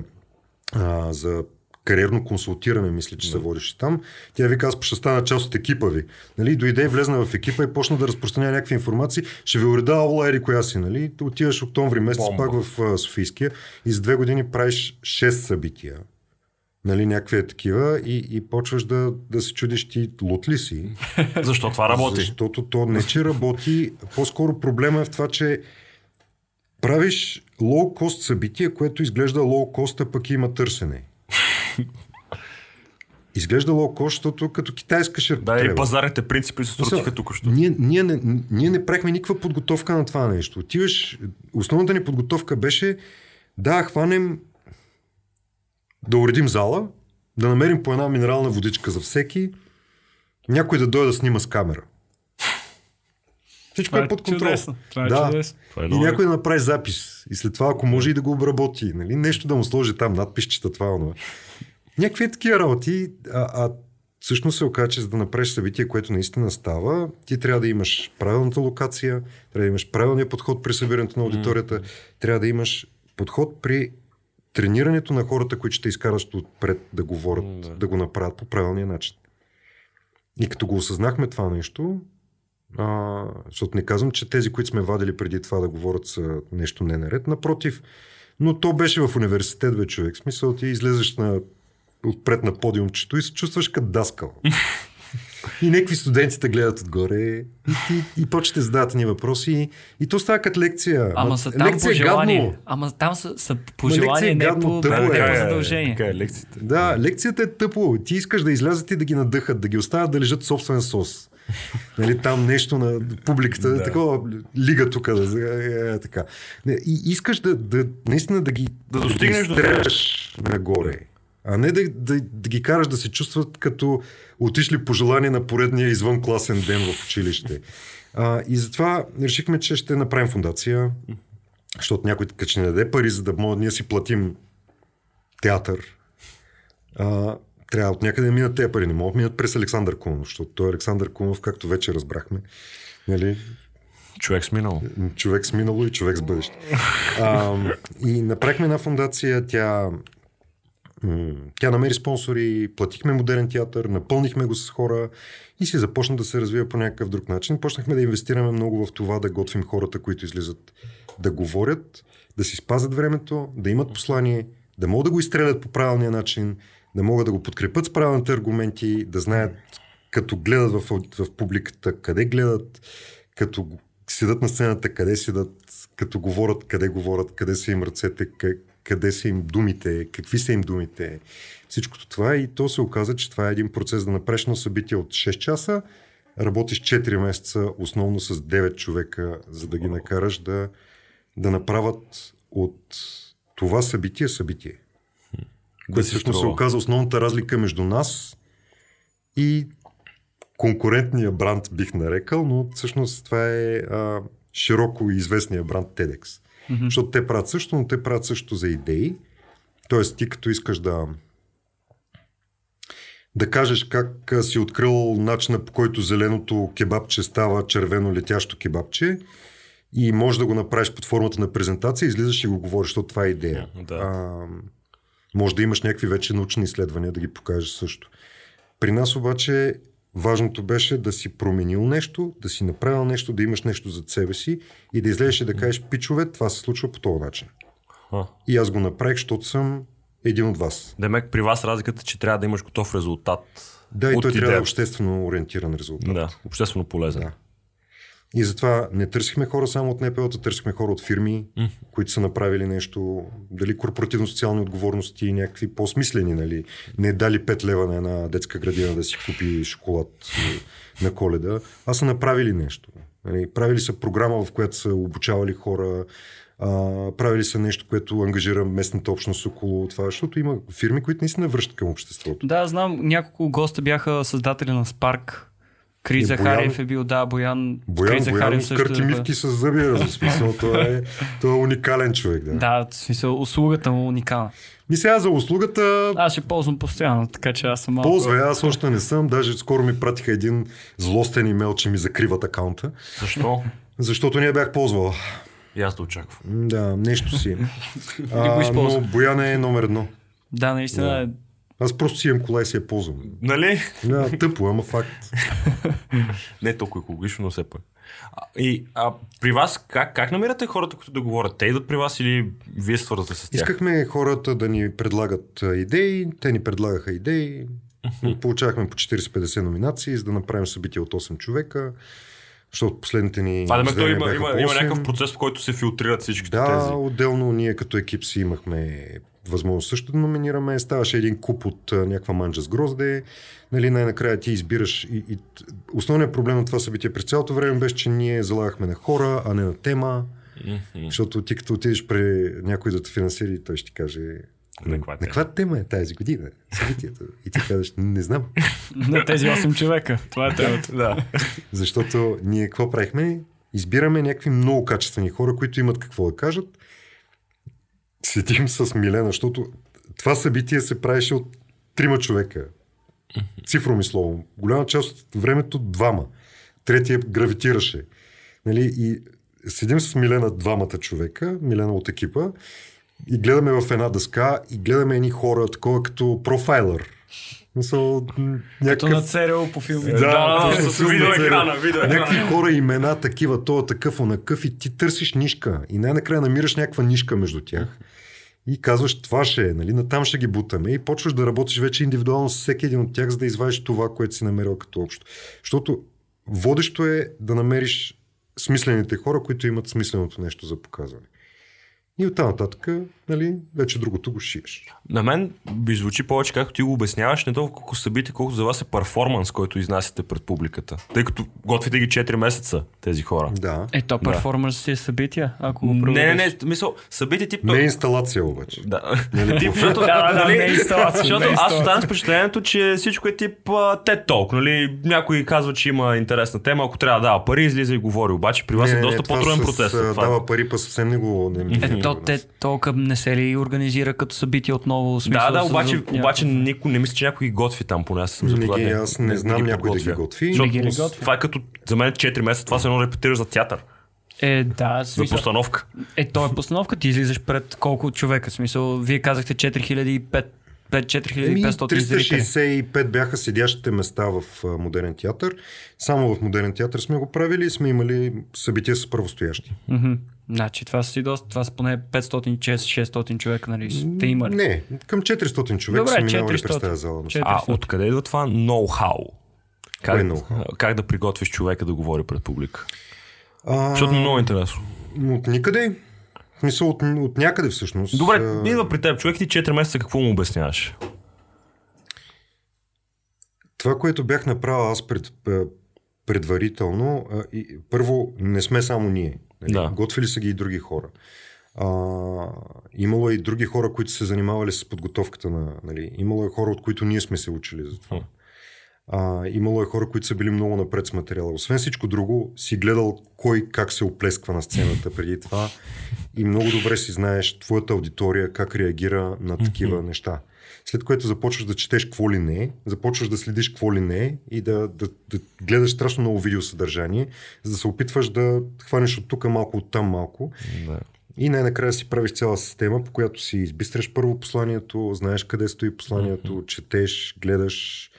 за кариерно консултиране, мисля, че се водеше там. Тя вика, аз ще стана част от екипа ви. Нали? Дойде и влезна в екипа и почна да разпространява някакви информации. Ще ви уреда аула ери коя си, нали? Ти Отиваш октомври месец Бомба. пак в а, Софийския и за две години правиш 6 събития. Нали, някакви е такива и, и почваш да, да се чудиш ти лут ли си. [laughs] Защо това работи? Защото то не че работи, по-скоро проблема е в това, че правиш лоу-кост събитие, което изглежда лоу-кост, а пък има търсене. Изглежда лоу-кост, защото като китайска ще Да, и пазарните принципи се срутиха тук що. ние, ние, не, ние не правихме никаква подготовка на това нещо. Отиваш, основната ни подготовка беше да хванем да уредим зала, да намерим по една минерална водичка за всеки, някой да дойде да снима с камера. Всичко Това е под контрол. чудесно. Това е Да. чудесно. Това е И някой да направи запис. И след това, ако може и да го обработи. Нали? Нещо да му сложи там, надписчета, това, онова. Някакви такива работи. А, а всъщност се оказа, че за да направиш събитие, което наистина става, ти трябва да имаш правилната локация, трябва да имаш правилния подход при събирането на аудиторията, трябва да имаш подход при тренирането на хората, които ще изкарат отпред да говорят, Да. да го направят по правилния начин. И като го осъзнахме това нещо, а, защото не казвам, че тези, които сме вадили преди това да говорят са нещо не наред. Напротив, но то беше в университет, бе, човек. Смисъл, ти излезеш на, отпред на подиумчето и се чувстваш като даскал. [laughs] И някакви студенти те гледат отгоре и, ти, и почвате да задават ни въпроси. И то става като лекция. Ама Ма, са там лекция е желание. гадно. Ама там са, са по Ма лекция желание, е не гадно, по, тъпо не е. по е, задължение. Така е лекцията. Да, лекцията е тъпо. Ти искаш да излязат и да ги надъхат, да ги оставят да лежат в собствен сос. [laughs] Нали, там нещо на публиката, Да. да. такова лига тук, да, е, е, така. И искаш да, да, наистина да ги Да достигнеш до изстреляш нагоре. А не да, да, да, ги караш да се чувстват като отишли по желание на поредния извънкласен ден в училище. А, и затова решихме, че ще направим фундация, защото някой така че не даде пари, за да може ние си платим театър. А, трябва от някъде да минат тези пари. Не могат да минат през Александър Кунов, защото той е Александър Кунов, както вече разбрахме. Нали? Човек с минало. Човек с минало и човек с бъдеще. А, и направихме една фундация, тя, тя намери спонсори, платихме модерен театър, напълнихме го с хора и се започна да се развива по някакъв друг начин. Почнахме да инвестираме много в това да готвим хората, които излизат да говорят, да си спазят времето, да имат послание, да могат да го изстрелят по правилния начин, да могат да го подкрепят с правилните аргументи, да знаят като гледат в, в публиката, къде гледат, като седат на сцената, къде седат, като говорят, къде говорят, къде са им ръцете, къ- къде са им думите, какви са им думите. Всичкото това и то се оказа, че това е един процес да направиш едно събитие от 6 часа, работиш 4 месеца основно с 9 човека, за да ги накараш да, да направят от това събитие събитие. Което всъщност се оказа основната разлика между нас и конкурентния бранд бих нарекал, но всъщност това е а, широко известния бранд TEDx. Mm-hmm. Защото те правят също, но те правят също за идеи. Тоест, ти като искаш да да кажеш как си открил начина по който зеленото кебабче става червено летящо кебабче и можеш да го направиш под формата на презентация, излизаш и го говориш, защото това е идея. Да. А, може да имаш някакви вече научни изследвания да ги покажеш също. При нас обаче важното беше да си променил нещо, да си направил нещо, да имаш нещо зад себе си и да излезеш и да кажеш, пичове, това се случва по този начин. А. И аз го направих, защото съм един от вас. Демек при вас разликата е, че трябва да имаш готов резултат. Да, и той трябва да е обществено ориентиран резултат. Да, обществено полезен. Да. И затова не търсихме хора само от НПО-та, търсихме хора от фирми, М. които са направили нещо, дали корпоративно-социални отговорности, някакви по-смислени, нали? Не дали 5 лева на една детска градина да си купи шоколад на коледа, а са направили нещо. Нали? Правили са програма, в която са обучавали хора, а, правили са нещо, което ангажира местната общност около това, защото има фирми, които наистина връщат към обществото. Да, знам, няколко госта бяха създатели на Спарк. Крис И Захариев Боян- е бил, да, Боян. Боян, Крис Боян Захариев също кърти е- мивки с зъби, за смисъл, той е, той е уникален човек. Да. Да, в смисъл, услугата му е уникална. Ми сега за услугата Аз ще ползвам постоянно, така че аз съм малко... ползва, я, аз още не съм, даже скоро ми пратиха един злостен имейл, че ми закриват акаунта, Защо? защото не я бях ползвал. И аз да очаквам. Да, нещо си. [laughs] го а, но Боян е номер едно. Да, наистина е. Аз просто си имам кола и си я ползвам. Нали? Да, тъпо, ама факт. [laughs] Не толкова екологично, но все пак. А, и а, при вас как, как намирате хората, които да говорят? Те идват при вас или вие свързвате с тях? Искахме хората да ни предлагат идеи, те ни предлагаха идеи. Получавахме по 40-50 номинации, за да направим събитие от 8 човека. Защото последните ни. Това да той има, има, има 8. някакъв процес, в който се филтрират всичките Да, тези. отделно ние като екип си имахме възможност също да номинираме. Ставаше един куп от а, някаква манджа с грозде. Нали, най-накрая ти избираш. И, и, основният проблем на това събитие през цялото време беше, че ние залагахме на хора, а не на тема. Мгм. Защото ти като отидеш при някой да те финансира той ще ти каже На каква на тема?" каква тема е тази година събитието? И ти казваш, не знам. [laughs] На тези 8 човека. Това е темата. Да. Защото ние какво правихме? Избираме някакви много качествени хора, които имат какво да кажат. Седим с Милена, защото това събитие се правеше от трима човека. Цифроми слово. Голяма част от времето двама. Третия гравитираше. Нали? И седим с Милена двамата човека, Милена от екипа, и гледаме в една дъска и гледаме едни хора, такова като профайлър. Мисъл, м, Като на някакъв ЦРУ по филми. Да, да, точно с филм на видеоекрана, видеоекрана. Някакви хора, имена, такива, то такъв, онакъв и ти търсиш нишка. И най-накрая намираш някаква нишка между тях. И казваш, това ще е, нали, натам ще ги бутаме. И почваш да работиш вече индивидуално с всеки един от тях, за да извадиш това, което си намерил като общо. Защото водещо е да намериш смислените хора, които имат смисленото нещо за показване. И оттам нататък, нали, вече другото го шиеш. На мен би звучи повече, както ти го обясняваш, не толкова колко събитие, колкото за вас е перформанс, който изнасяте пред публиката. Тъй като готвите ги 4 месеца тези хора. Да. Ето, Да. перформанс си е събития, ако го Не, не, не, мисъл, събитие тип... Не е инсталация обаче. Да. Нали, [laughs] Тип, защото, Да, да, да, нали, не е инсталация, защото не е аз оставам с впечатлението, че всичко е тип TED Talk, нали? Някой казва, че има интересна тема, ако трябва да дава пари, излиза и говори. Обаче при вас е доста това по-труден с, процес. е. Дава пари, па съвсем не го... Не, не, Ето, те толкова не се ли организира като събитие отново? Да, смисъл, да, с- обаче, някакъв- обаче никой, не мисля, че някой ги готви там, поне аз съм Не запознат. аз не знам някой да ги готви. Защото Не ги ли готви? Това е като, за мен 4 месеца, това се едно репетираш за театър, Е, да, в за смисъл, постановка. е, то е постановка, ти излизаш пред колко човека, в смисъл, вие казахте 4005 4500 зрители. 365 бяха седящите места в Модерен театър. Само в Модерен театър сме го правили и сме имали събития с правостоящи. Мгм. Значи това са си доста, това са поне 500-600 човека, нали, сте имали. Не, към 400 човека Добре, са минавали 400. през тази зала. А 400. откъде идва това ноу-хау? Как, ноу-хау? как да приготвиш човека да говори пред публика? А, Защото ми е много интересно. От никъде. В смисъл от, от някъде всъщност. Добре, А, идва при теб човек ти 4 месеца, какво му обясняваш? Това, което бях направил аз пред, предварително, и, първо не сме само ние. Нали? Да. Готвили са ги и други хора. А, имало е и други хора, които се занимавали с подготовката на... Нали? Имало е хора, от които ние сме се учили за това. А, имало е хора, които са били много напред с материала. Освен всичко друго, си гледал кой как се оплесква на сцената преди това и много добре си знаеш твоята аудитория как реагира на такива неща. След което започваш да четеш какво ли не е, започваш да следиш какво ли не е и да, да, да гледаш страшно много видеосъдържание, за да се опитваш да хванеш от тук малко, от там малко. Да. И най-накрая си правиш цяла система, по която си избистреш първо посланието, знаеш къде стои посланието, mm-hmm. четеш, гледаш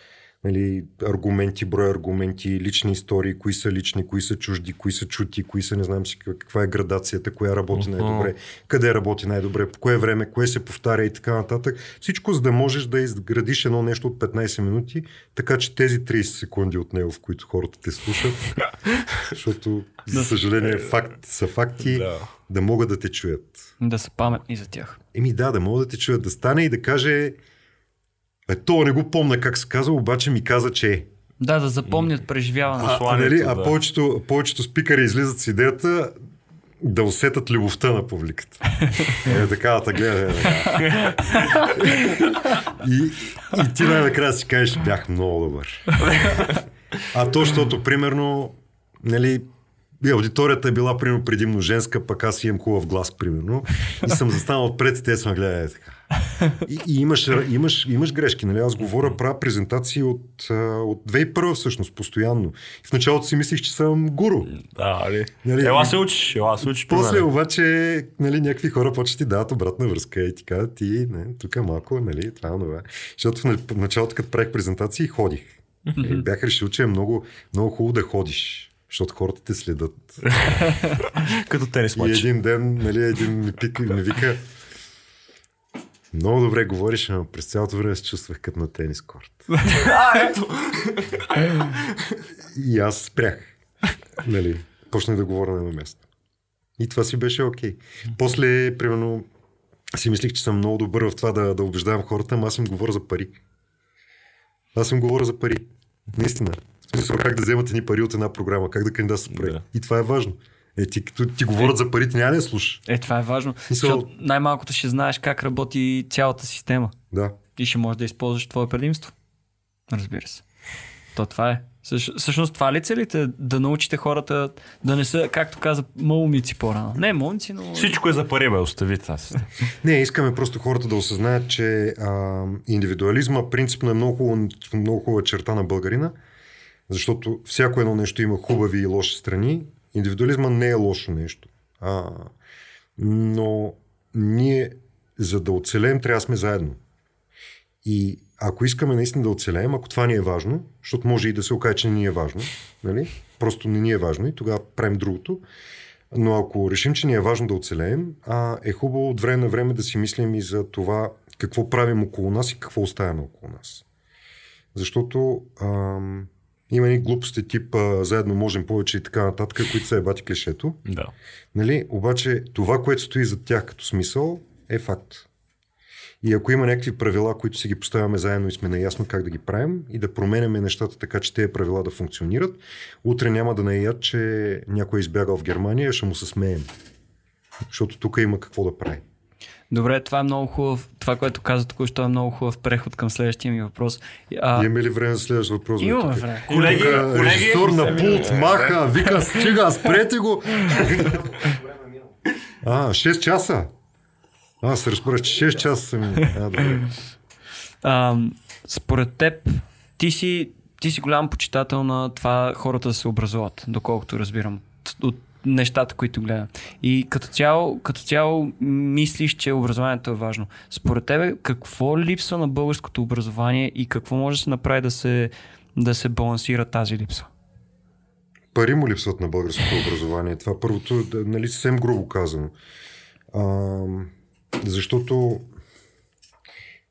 нали, аргументи, брой аргументи, лични истории, кои са лични, кои са чужди, кои са чути, кои са не знам си каква е градацията, коя работи най-добре, къде работи най-добре, по кое време, кое се повтаря и така нататък. Всичко, за да можеш да изградиш едно нещо от 15 минути, така че тези 30 секунди от него, в които хората те слушат, [laughs] защото, за съжаление, факт, са факти, Да. да могат да те чуят. Да са паметни за тях. Еми да, да могат да те чуят, да стане и да каже е, то не го помня как се казва, обаче ми каза, че е. Да, да запомнят преживяването. А, а, нали, а повечето, повечето спикари излизат с идеята да усетат любовта на публиката. [laughs] Е, така да те гледа. Е, така. и, и ти най-накрая си кажеш, бях много добър. [laughs] А то, защото, примерно, нали, и аудиторията е била примерно предимно женска, пък аз имам хубав глас, примерно. И съм застанал отпред и те са ме гледали е така. И, и имаш, имаш, имаш грешки, нали? Аз говоря, правя презентации от, от 2001 всъщност, постоянно. В началото си мислих, че съм гуру. Да, нали? Нали, Ела и- се учиш, ела се учиш. После обаче, нали, някакви хора почти ти дават обратна връзка и ти казват, ти, не, тук е малко, нали, това, това. Защото в на- в началото, като правих презентации, ходих. И бях решил, че е много, много хубаво да ходиш, защото хората те следят. [laughs] Като тенис И матч. един ден, нали, един ми, пика, ми вика, много добре говориш, но през цялото време се чувствах като на тенис корт. [laughs] А, ето! И аз спрях. Нали, почнах да говоря на едно място. И това си беше окей. После, примерно, си мислих, че съм много добър в това да, да убеждавам хората, ама аз им говоря за пари. Аз им говоря за пари. Наистина. Смисъл как да вземат едни пари от една програма, как да кандидатстват проект. Да. И това е важно. Е, ти, като ти говорят за парите, няма да я слушаш. Е, това е важно. Мисъл- Защото най-малкото ще знаеш как работи цялата система. Да. И ще можеш да използваш твое предимство. Разбира се. То това е. Същ, всъщност това ли целите? Да научите хората да не са, както каза, малумици по-рано. Не малумици, но... Всичко е за пари, бе, остави това. си. [laughs] Не, искаме просто хората да осъзнаят, че а, индивидуализма принципно е много хубава, много хубава черта на българина, защото всяко едно нещо има хубави и лоши страни. Индивидуализма не е лошо нещо. А, но ние, за да оцелеем, трябва да сме заедно. И ако искаме наистина да оцелеем, ако това ни е важно, защото може и да се окаже, че не ни е важно, нали? просто не ни е важно и тогава правим другото, но ако решим, че ни е важно да оцелеем, а, е хубаво от време на време да си мислим и за това какво правим около нас и какво оставяме около нас. Защото ам, има и глупости тип а, заедно можем повече и така нататък, които са ебати клишето. Да. Нали? Обаче това, което стои зад тях като смисъл, е факт. И ако има някакви правила, които си ги поставяме заедно и сме наясно как да ги правим и да променяме нещата така, че тези правила да функционират, утре няма да наят, че някой е избягал в Германия, ще му се смеем. Защото тук има какво да прави. Добре, това е много хубав. Това, което каза току-що е много хубав преход към следващия ми въпрос. А, Имаме ли време за следващ въпрос? имаме време. Колеги, колеги, режисьор на пулт, маха, вика, стига, спрете го. А, 6 часа. А, се разбрах, че 6 часа са ми. А, добре. А, според теб, ти си, ти си голям почитател на това хората да се образуват, доколкото разбирам от нещата, които гледам. И като цяло, като цяло мислиш, че образованието е важно. Според тебе, какво липсва на българското образование и какво може да се направи да се, да се балансира тази липса? пари му липсват на българското образование. Това първото, нали, съвсем грубо казано. А, защото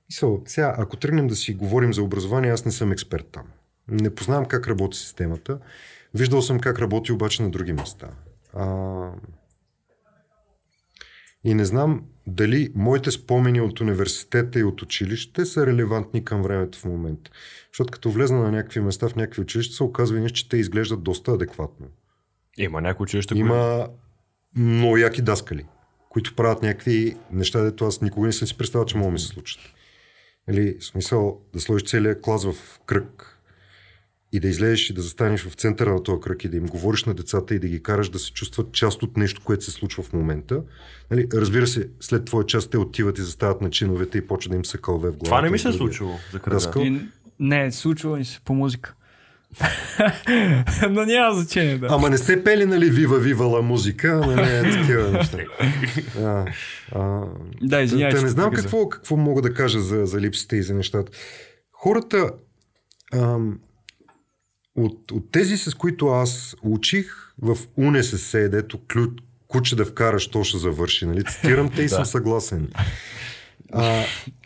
мисъл, сега, ако тръгнем да си говорим за образование, аз не съм експерт там. Не познавам как работи системата. Виждал съм как работи обаче на други места. А, и не знам дали моите спомени от университета и от училище са релевантни към времето в момента. Защото като влезна на някакви места в някакви училища, се оказва, че те изглеждат доста адекватно. Има някои училища, които... Има много яки даскали, които правят някакви неща, дето аз никога не съм си представил, че могат да ми се случат. Или в смисъл да сложиш целият клас в кръг и да излезеш и да застанеш в центъра на този кръг и да им говориш на децата и да ги караш да се чувстват част от нещо, което се случва в момента. Нали, разбира се, след твоя част те отиват и застават на чиновете и почва да им се кълве в главата. Това не ми се е случило за кръга. Даскал? И, не, случва ми се по музика. [laughs] Но няма значение, да. Ама не сте пели, нали, вива, вива ла музика, нали, такива [laughs] неща. А, а, Да, извинявай, да не знам какво, какво мога да кажа за, за липсите и за нещата. Хората ам, от, от тези, с които аз учих в УНСС, дето ключ, куче да вкараш, то ще завърши. Нали? Цитирам те и [laughs] съм съгласен. А,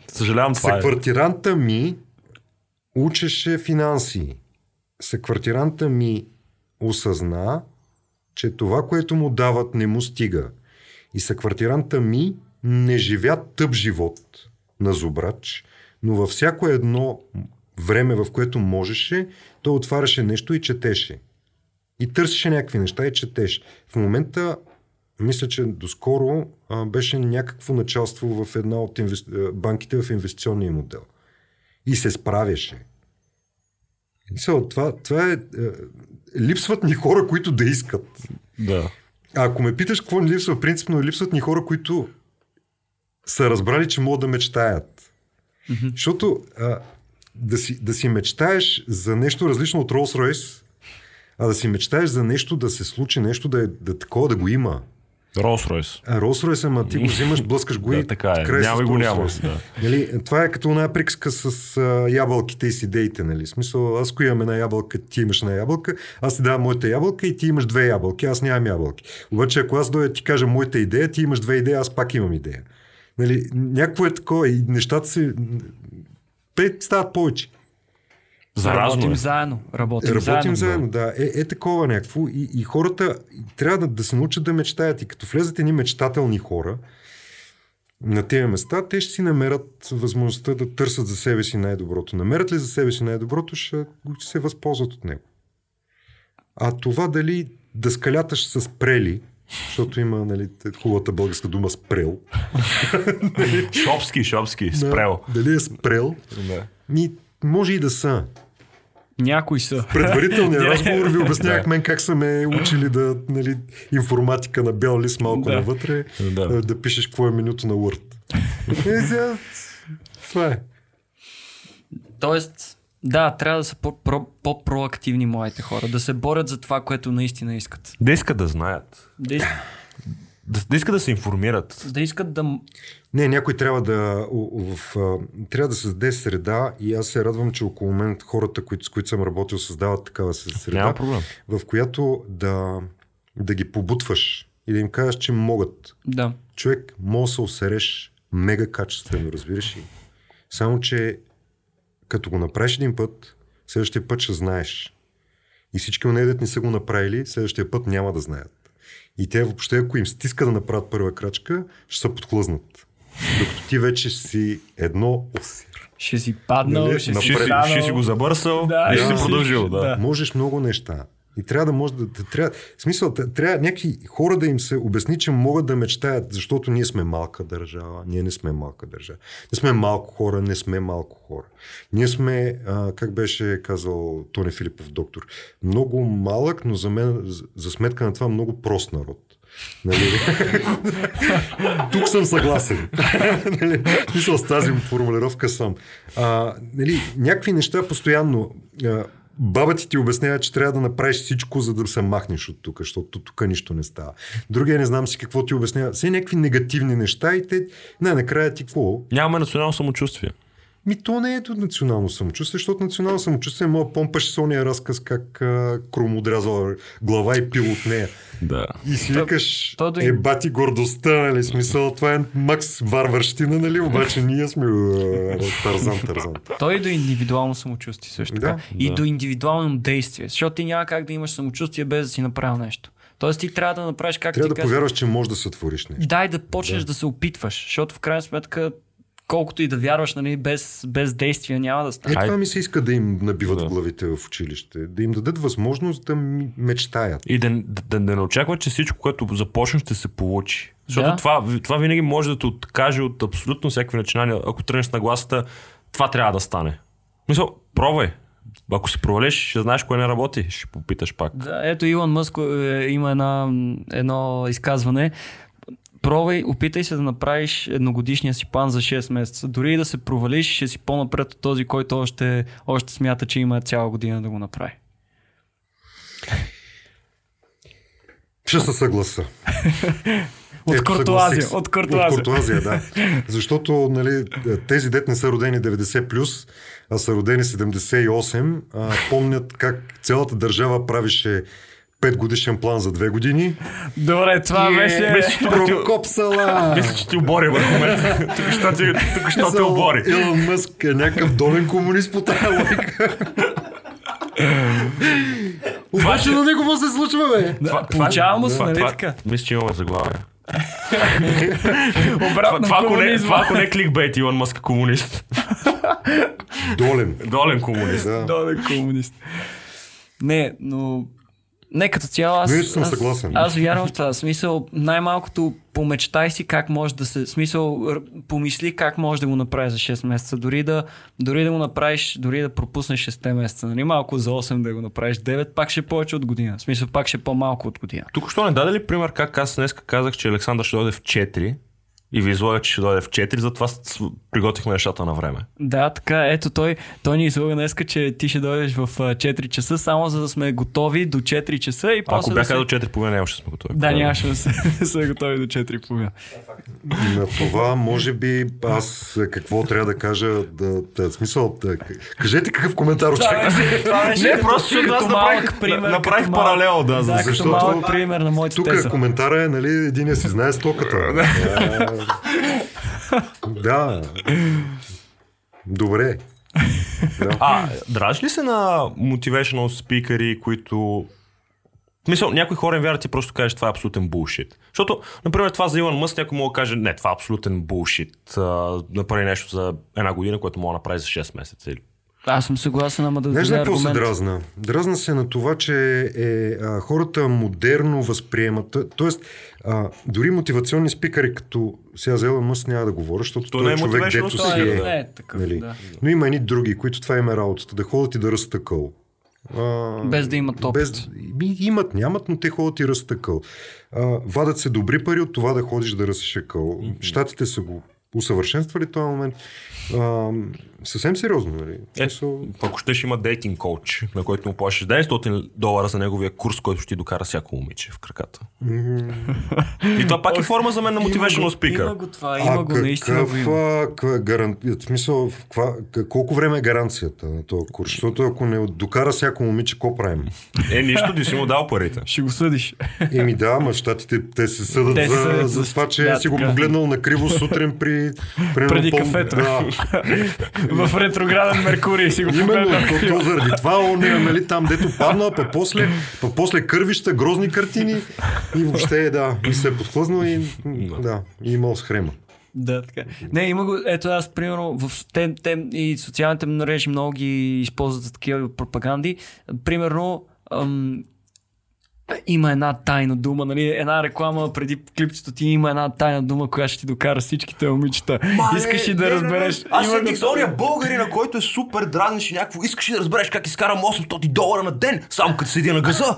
Съжалявам, това е. Съквартиранта ми учеше финанси. Съквартиранта ми осъзна, че това, което му дават, не му стига. И съквартиранта ми не живя тъп живот на зубрач, но във всяко едно време, в което можеше, той отваряше нещо и четеше. И търсеше някакви неща и четеше. В момента, мисля, че доскоро а, беше някакво началство в една от инвес... а, банките в инвестиционния модел. И се справяше. Мисъл, това, това е, е... Липсват ни хора, които да искат. Да. А ако ме питаш какво ни липсва, принципно липсват ни хора, които са разбрали, че могат да мечтаят. Mm-hmm. Защото а, да, си, да си мечтаеш за нещо различно от Rolls Royce, а да си мечтаеш за нещо да се случи, нещо да, е, да такова да го има. Rolls Royce. А Rolls Royce, ама ти го взимаш, блъскаш го [laughs] Да, и така е. Няма го няма, да. Нали, това е като една приказка с а, ябълките и с идеите. Нали? Смисъл, аз ако имам една ябълка, ти имаш една ябълка, аз ти давам моята ябълка и ти имаш две ябълки, аз нямам ябълки. Обаче ако аз дойда ти кажа моята идея, ти имаш две идеи, аз пак имам идея. Нали, някакво е такова и нещата се... Те стават повече. Заразно Работим е. заедно. Работим, Работим заедно. заедно, да. Е, е такова някакво. И, и хората трябва да, да се научат да мечтаят. И като влезат едни мечтателни хора на тези места, те ще си намерят възможността да търсят за себе си най-доброто. Намерят ли за себе си най-доброто, ще се възползват от него. А това дали да скаляташ с прели, защото има нали, хубавата българска дума спрел. Шопски, шопски, спрел. Да, дали е спрел, Да. ми, може и да са. Някои са. предварителния Директно. [laughs] разговор ви обяснявах мен как са ме учили да, нали, информатика на бял лист малко Да. навътре, Да. да. да пишеш какво е менюто на Word. И сега, това е. Тоест, да, трябва да са по-про- по-проактивни моите хора, да се борят за това, което наистина искат. Да искат да знаят. Да, из- Да, да искат да се информират. да искат да... Не, някой трябва да, в, а, трябва да създаде среда и аз се радвам, че около мен хората, които, с които съм работил, създават такава среда, Няма проблем. в която да, да ги побутваш и да им кажеш, че могат. Да. човек може да се усереш мега качествено, разбираш ли? Само, че като го направиш един път, следващия път ще знаеш. И всички от не са го направили, следващия път няма да знаят. И те въобще, ако им стиска да направят първа крачка, ще се подхлъзнат. Докато ти вече си едно осир. Ще си паднал, Нали? ще Напред. си Ще си, ще си го забърсал Да, и ще да. си продължил. Да. Да. Можеш много неща. И трябва да може да, трябва, смисъл, трябва някакви хора да им се обясни, че могат да мечтаят, защото ние сме малка държава, ние не сме малка държава. Не сме малко хора, не сме малко хора. Ние сме, а, как беше казал Тони Филипов, доктор, много малък, но за мен, за, сметка на това, много прост народ. Нали? [laughs] Тук съм съгласен. [laughs] нали? С тази формулировка съм. А, нали, някакви неща постоянно. А, баба ти ти обяснява, че трябва да направиш всичко, за да се махнеш от тук, защото тук нищо не става. Другия не знам си какво ти обяснява. Все някакви негативни неща и те, не, накрая ти какво? Нямаме национално самочувствие. Ми то не е до национално самочувствие, защото национално самочувствие моя помпаш с ония разказ как а, Крум отрязал глава и пил от нея. Да. И си То- викаш, то да- е бати гордостта, нали, смисъл, това е макс варварщина, нали, обаче ние сме «Уа, тързан, тързан. Той и до индивидуално самочувствие също така. Да, и да. до индивидуално действие. Защото ти няма как да имаш самочувствие без да си направил нещо. Тоест ти трябва да направиш как Трябва ти да казвам. повярваш, че можеш да сътвориш нещо. Дай да почнеш да. да се опитваш, защото в крайна сметка колкото и да вярваш, нали, без, без действия няма да Е, стане. това ми се иска да им набиват Да. главите в училище. Да им дадат възможност да мечтаят. И да, да, да, да не очакват, че всичко, което започнеш, ще се получи. Защото Да. това, това винаги може да те откаже от абсолютно всякакви начинания. Ако тръгнеш на гласата, това трябва да стане. Мисъл, пробвай. Ако се провалиш, ще знаеш кое не работи. Ще попиташ пак. Да, ето Илон Мъск е, има една, едно изказване. Пробвай, опитай се да направиш едногодишния си план за 6 месеца. Дори и да се провалиш, ще си по-напред от този, който още, още смята, че има цяла година да го направи. Ще се съгласа. [laughs] От Ето, Куртуазия. От Куртуазия. От Куртуазия, да. [laughs] Защото нали, тези дет не са родени 90+, плюс, а са родени 78, а, помнят как цялата държава правише 5 годишен план за 2 години. Добре, това Е, беше... Мисля, че тук ти, Прокопсала! мисля, че ти обори върху мен. [laughs] Тук що ти, тук що те обори. Илон Мъск е някакъв долен комунист по тази логика. [laughs] Обаче на него му се случва, бе. Получава му се, нали така? Мисля, че имаме заглавие. [laughs] Обратно Това, ако не, това ако не е кликбейт, Илон Мъск е комунист. Долен. Долен комунист. Долен комунист. Не, но... Не, като цяло аз... Виж, съм аз, съгласен. Аз вярвам в това. Смисъл, най-малкото помечтай си как може да се... Смисъл, помисли как може да го направиш за 6 месеца. Дори да, дори да го направиш, дори да пропуснеш 6 месеца. Нали? Малко за 8 да го направиш 9, пак ще е повече от година. В смисъл, пак ще е по-малко от година. Тук що не даде ли пример как аз днес казах, че Александър ще дойде в 4 и ви излага, че ще дойде в 4, затова приготвихме нещата на време. Да, така, ето той, той ни излага днеска, че ти ще дойдеш в а, 4 часа, само за да сме готови до 4 часа и Ако после да бяха се... до 4 половина, нямаше да сме готови. Да, нямаше да [laughs] да сме готови до 4 половина. На това, може би, аз какво трябва да кажа, да, да смисъл, да, кажете какъв коментар очаквате. Не, просто защото аз направих, пример, направих паралел, да, Да, защото- малък пример на моята Тук теза. коментара е, нали, един си знае стоката. [laughs] [laughs] да. Добре. Да. А, драж ли се на motivational спикъри, които... Мисъл, някои хора им вярват, ти просто кажеш, това е абсолютен булшит. Защото, например, това за Илон Мъск, някой мога да каже, не, това е абсолютен булшит. Направи нещо за една година, което мога да направи за 6 месеца. Или... Аз съм съгласен, ама да Знаеш ли какво се дразна? Дразна се на това, че е, а, хората модерно възприемат. Тоест, а, дори мотивационни спикъри, като сега за Елон Мъск няма да говоря, защото То той не е е човек, дето си е. Не е такъв, Нали? да. Но има едни други, които това им е работата, да ходят и да разтъкъл. А, Без да имат опит. Без, имат, нямат, но те ходят и разтъкъл. А, вадат се добри пари от това да ходиш да разшекъл. Штатите са го усъвършенствали този момент. А, съвсем сериозно, нали? Е, Смисъл, ако щеш има дейтинг коуч, на който му плащаш 900 долара за неговия курс, който ще ти докара всяко момиче в краката. И това пак е форма за мен на motivational Има speaker. го това, има го, наистина го има. а, гаран... в смисъл, в ква, к- колко време е гаранцията на този курс? Защото ако не докара всяко момиче, какво правим? Е, нищо, ти си му дал парите. Ще го съдиш. Еми да, ма в щатите те се съдат Те се за, съдят за за- това, че да, си го погледнал на криво сутрин при... при Преди кафето. Да, [laughs] в ретрограден Меркурий си го Именно, то, то заради това он е, нали, там дето падна, па после, па после кървища, грозни картини и въобще да, и се е подхлъзнал и да, и имал схема. Да, така. Не, има го, ето аз, примерно, в те, те и социалните мрежи много ги използват за такива пропаганди. Примерно, ам, има една тайна дума, нали? Една реклама преди клипчето ти има една тайна дума, която ще ти докара всичките момичета. Искаш ли да разбереш? Аз Има съм го- ти ония българина, който е супер дразниш и някакво. Искаш ли да разбереш как изкарам 800 долара на ден, само като седя на газа?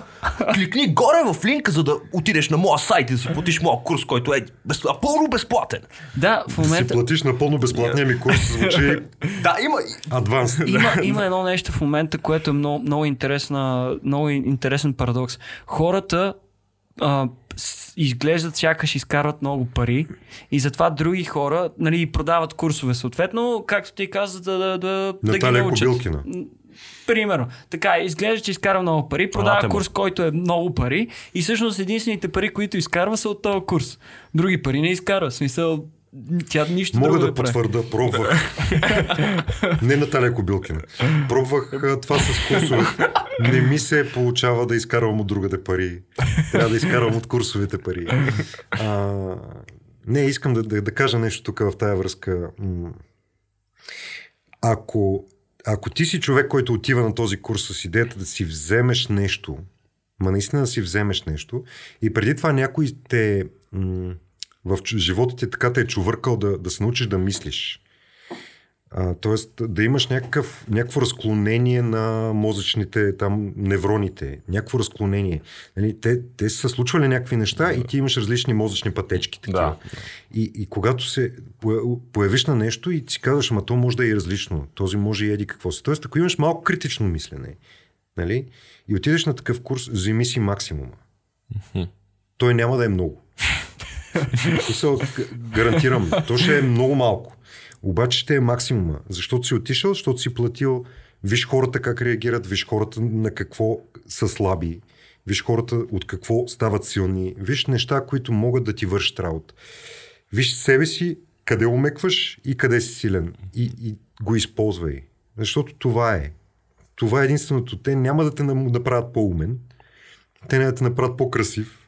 Кликни горе в линка, за да отидеш на моя сайт и да си платиш моя курс, който е без... напълно безплатен. Да, в Да си момента платиш напълно безплатния ми курс, звучи Да, има. адванс. има, има едно нещо в момента, което е много, много, интересна, много интересен парадокс. Хората а, изглеждат сякаш изкарват много пари и затова други хора нали, продават курсове съответно, както ти каза, да, да, да, да ги научат. Кобилкина. Примерно. Така, изглежда, че изкарва много пари, продава Анатема. курс, който е много пари и всъщност единствените пари, които изкарва са от този курс. Други пари не изкарва. В смисъл, тя нищо Мога да прави. потвърда, пробвах. [laughs] Не Наталия Кобилкина. Пробвах това с курсове. Не ми се получава да изкарвам от другаде пари. Трябва да изкарвам от курсовите пари. А, не, искам да, да, да кажа нещо тук в тая връзка. Ако, ако ти си човек, който отива на този курс с идеята да си вземеш нещо, ма наистина да си вземеш нещо, и преди това някой те в живота ти така те е чувъркал да, да се научиш да мислиш. А, тоест да имаш някакъв, някакво разклонение на мозъчните там невроните, някакво разклонение. Нали, те, те са случвали някакви неща и ти имаш различни мозъчни пътечки. Такива. Да. И, и когато се появиш на нещо и си казваш, ама то може да е и различно, този може и еди какво си. Тоест, ако имаш малко критично мислене, нали, и отидеш на такъв курс, вземи си максимума. Той няма да е много. [laughs] Гарантирам, то ще е много малко. Обаче ще е максимума. Защото си отишъл, защото си платил, виж хората как реагират, виж хората на какво са слаби, виж хората от какво стават силни, виж неща, които могат да ти вършат работа. Виж себе си, къде умекваш и къде си силен. И, и го използвай. Защото това е. Това е единственото. Те няма да те направят по-умен, те няма да те направят по-красив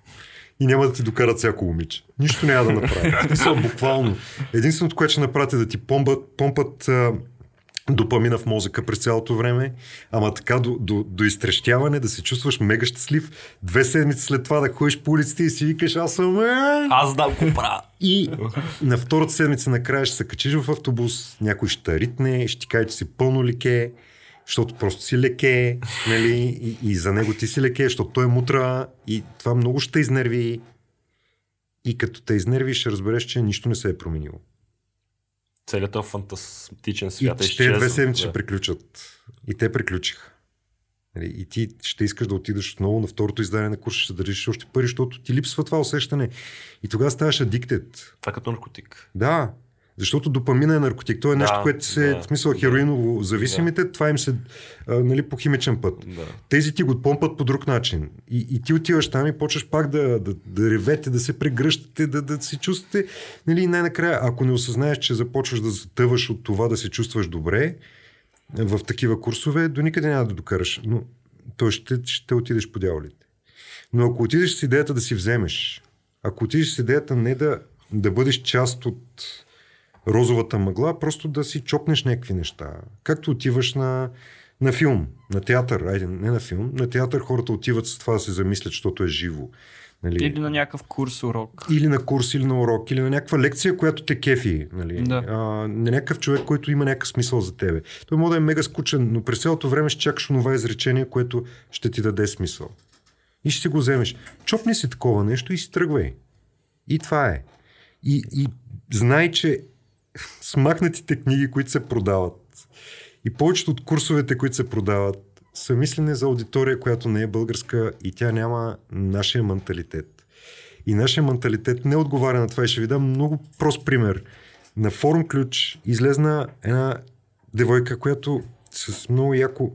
и няма да ти докарат всяко момиче. Нищо няма да направят. [laughs] Буквално. Единственото, което ще направят е да ти помпат, помпат а, допамина в мозъка през цялото време, ама така до, до, до изтрещяване, да се чувстваш мега щастлив, две седмици след това да ходиш по улиците и си викаш, аз съм... е!» Аз знам какво правя. И на втората седмица накрая ще се качиш в автобус, някой ще ритне, ще ти каже, че си пълно леке, защото просто си леке, нали? И, и за него ти си леке, защото той е мутра и това много ще те изнерви. И като те изнерви, ще разбереш, че нищо не се е променило. Целият този фантастичен И свят е ще изчезнал. две седмици ще приключат. И те приключиха. Нали, И ти ще искаш да отидеш отново на второто издание на курса, ще държиш още пари, защото ти липсва това усещане. И тогава ставаш адиктед. Това е като наркотик. Да, защото допамина е наркотик. То е Да, нещо, което се, да, в смисъл да. хероиново зависимите, това им се а, нали, по химичен път. Да. Тези ти го помпат по друг начин. И, и ти отиваш там и почваш пак да, да, да ревете, да се прегръщате, да, да се чувствате. Нали, и най-накрая, ако не осъзнаеш, че започваш да затъваш от това да се чувстваш добре в такива курсове, до никъде няма да докараш. Но той ще, ще отидеш по дяволите. Но ако отидеш с идеята да си вземеш, ако отидеш с идеята не да, да бъдеш част от розовата мъгла, просто да си чопнеш някакви неща. Както отиваш на, на филм, на театър, айде, не на филм, на театър хората отиват с това да се замислят, защото е живо. Нали? Или на някакъв курс, урок. или на курс, или на урок, или на някаква лекция, която те кефи. Нали? Да. А, на някакъв човек, който има някакъв смисъл за тебе. Той може да е мега скучен, но през цялото време ще чакаш онова изречение, което ще ти даде смисъл. И ще си го вземеш. Чопни си такова нещо и си тръгвай. И това е. И, и знай, че смахнатите книги, които се продават и повечето от курсовете, които се продават, са мислени за аудитория, която не е българска и тя няма нашия менталитет. И нашия менталитет не отговаря на това. И ще ви дам много прост пример. На форум ключ излезна една девойка, която с много яко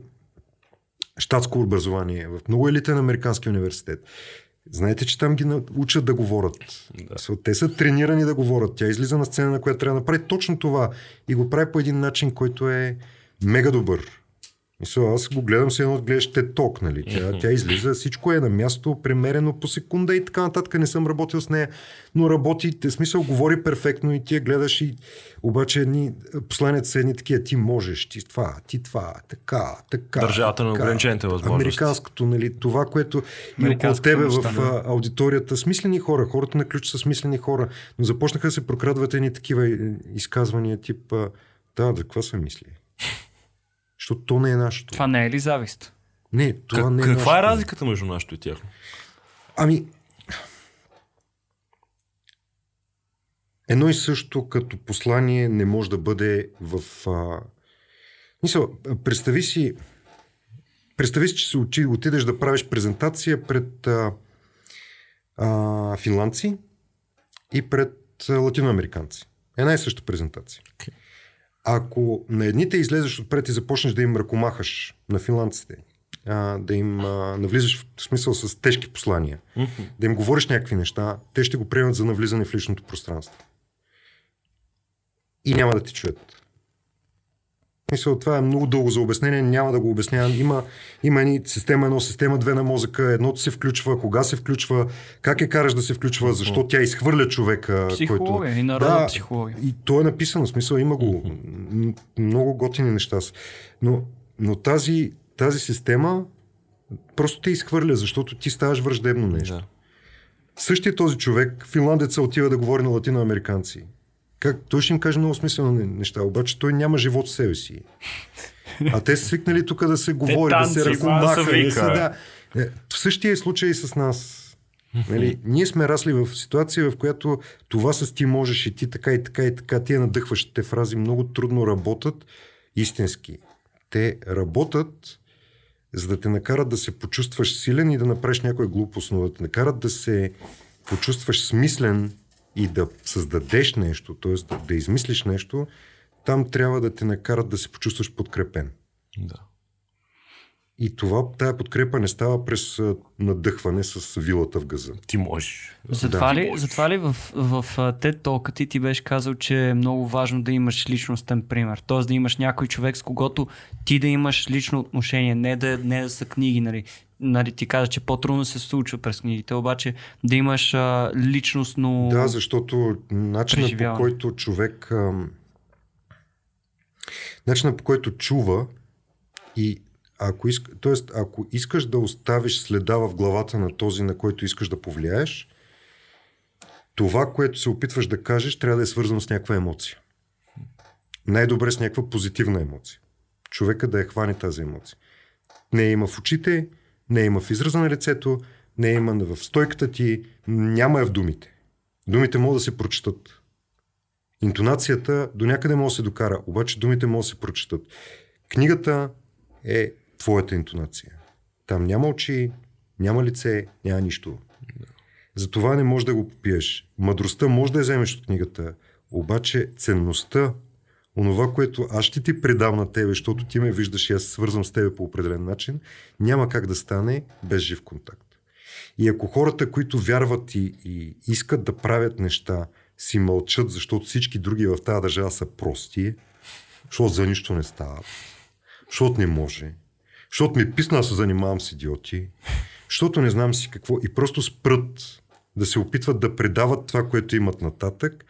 щатско образование в много елитен американски университет. Знаете, че там ги учат да говорят. Да. Те са тренирани да говорят. Тя излиза на сцена, на която трябва да направи точно това. И го прави по един начин, който е мега добър. Мисля, аз го гледам се едно да гледаш те ток, нали? Тя, тя излиза, всичко е на място, премерено по секунда и така нататък. Не съм работил с нея, но работи, те смисъл говори перфектно и ти я гледаш и обаче едни посланията са едни такива, ти можеш, ти това, ти това, така, така. Държавата на ограничените възможности. Американското, нали, това, което и около тебе в мечта, да. а, аудиторията, смислени хора, хората на ключ са смислени хора, но започнаха да се прокрадват едни такива е, изказвания, тип, а, да, да, какво се мисли? Защото то не е нашето. Това не е ли завист? Не, това Как, не е каква е нашето. разликата между нашето и тяхно? Ами, едно и също като послание не може да бъде в... А... Мисъл, представи си, представи си, че се отидеш да правиш презентация пред а, а, финландци и пред латиноамериканци. Една и съща презентация. Okay. Ако на едните излезеш отпред и започнеш да им ръкомахаш на финландците, а, да им а, навлизаш в смисъл с тежки послания, Mm-hmm. да им говориш някакви неща, те ще го приемат за навлизане в личното пространство. И няма да ти чуят. Мисля, това е много дълго за обяснение, няма да го обяснявам. Има, има едни система едно, система две на мозъка, едното се включва, кога се включва, как я караш да се включва, защо тя изхвърля човека. Психология който... и народна Да, психология. И то е написано, в смисъл има го. Много готини неща са. Но, но тази, тази система просто те изхвърля, защото ти ставаш враждебно нещо. Да. Същия този човек, финландеца, отива да говори на латиноамериканци. Как, той ще им каже много смислени неща, обаче той няма живот в себе си. А те са свикнали тук да се говори, да се танци, ръкомаха. да се- да. В същия случай и с нас. Нали, ние сме расли в ситуация, в която това с ти можеш и ти така и така и така, тия надъхващите фрази много трудно работят истински. Те работят за да те накарат да се почувстваш силен и да направиш някоя глупост, но да те накарат да се почувстваш смислен и да създадеш нещо, т.е. Да, да измислиш нещо, там трябва да те накарат да се почувстваш подкрепен. Да. И това, тая подкрепа не става през надъхване с вилата в газа. Ти можеш. Затова, Да. ли, затова ли в, в TED Talk ти ти беше казал, че е много важно да имаш личностен пример? Т.е. да имаш някой човек, с когото ти да имаш лично отношение, не да, не да са книги, нали? Нали, ти каза, че по-трудно се случва през книгите, обаче да имаш а, личностно... Да, защото начинът по който човек. Ам, начинът по който чува и ако, иск, тоест, ако искаш да оставиш следа в главата на този, на който искаш да повлияеш, това, което се опитваш да кажеш, трябва да е свързано с някаква емоция. Най-добре с някаква позитивна емоция. Човека да я хване тази емоция. Не я има в очите, не има в израза на лицето, не има в стойката ти, няма я в думите. Думите могат да се прочитат. Интонацията до някъде може да се докара, обаче думите могат да се прочитат. Книгата е твоята интонация. Там няма очи, няма лице, няма нищо. Затова не можеш да го попиеш. Мъдростта може да я вземеш от книгата, обаче ценността, онова, което аз ще ти предам на тебе, защото ти ме виждаш и аз свързвам с тебе по определен начин, няма как да стане без жив контакт. И ако хората, които вярват и, и искат да правят неща, си мълчат, защото всички други в тази държава са прости, защото за нищо не става, защото не може, защото ми е писна да се занимавам с идиоти, защото не знам си какво и просто спрат да се опитват да предават това, което имат нататък,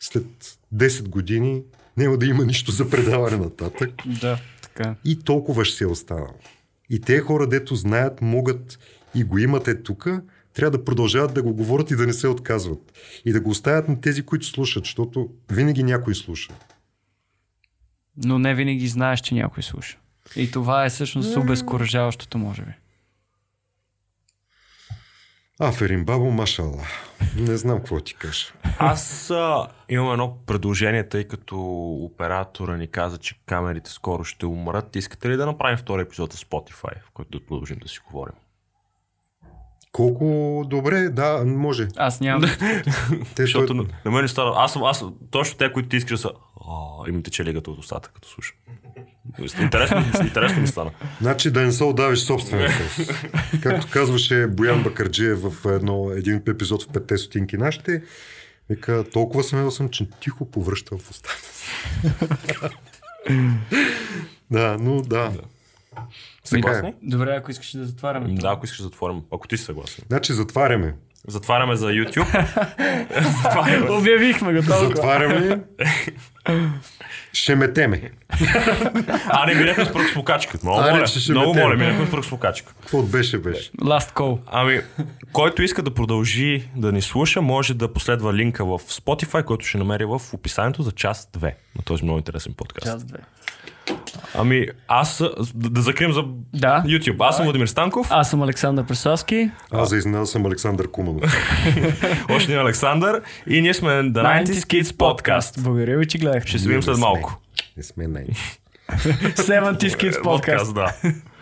след 10 години няма да има нищо за предаване нататък Да, така. и толкова ще се е останало. И те хора, дето знаят, могат и го имат е тук, трябва да продължават да го говорят и да не се отказват. И да го оставят на тези, които слушат, защото винаги някой слуша. Но не винаги знаеш, че някой слуша. И това е всъщност обезкуражаващото, може би. Аферин бабо, машала. Не знам какво ти кажа. Аз а, имам едно предложение, тъй като оператора ни каза, че камерите скоро ще умрат. Искате ли да направим втори епизод в Spotify, в който да продължим да си говорим? Колко добре, да, може. Аз нямам... [laughs] Те, Защото той- на, мен стана... Аз, съм- аз точно те, които ти искаш да им тече лигата от устата, като слушам. Интересно, интересно ми стана. Значи да не се отдавиш собствения сос. Както казваше Боян Бакарджиев в едно, един епизод в Петте стотинки нашите, вика, толкова смел съм, че тихо повръщам в устата си. да, но да. Съгласни? Добре, ако искаш да затваряме. Да, ако искаш да затворим. Ако ти си съгласен. Значи затваряме. Затваряме за YouTube. затваряме. [laughs] Обявихме го толкова. Затваряме. Ще метеме. А, не, минахме с покачка. Много Аре, моля. ще Много моля, минахме с покачка. Какво беше, беше? Last call. Ами, който иска да продължи да ни слуша, може да последва линка в Spotify, който ще намери в описанието за част 2 на този много интересен подкаст. Час две. Ами, аз да, да закрием за Да. YouTube. Аз съм Владимир Станков, Аз съм Александър Преславски. Аз за изненада съм Александър Куманов. [laughs] още един Александър и ние сме The 90s Kids Podcast. Благодаря ви, че гледахте. Ще се видим след малко. Не сме най [laughs] 70 Kids Podcast. да. [laughs]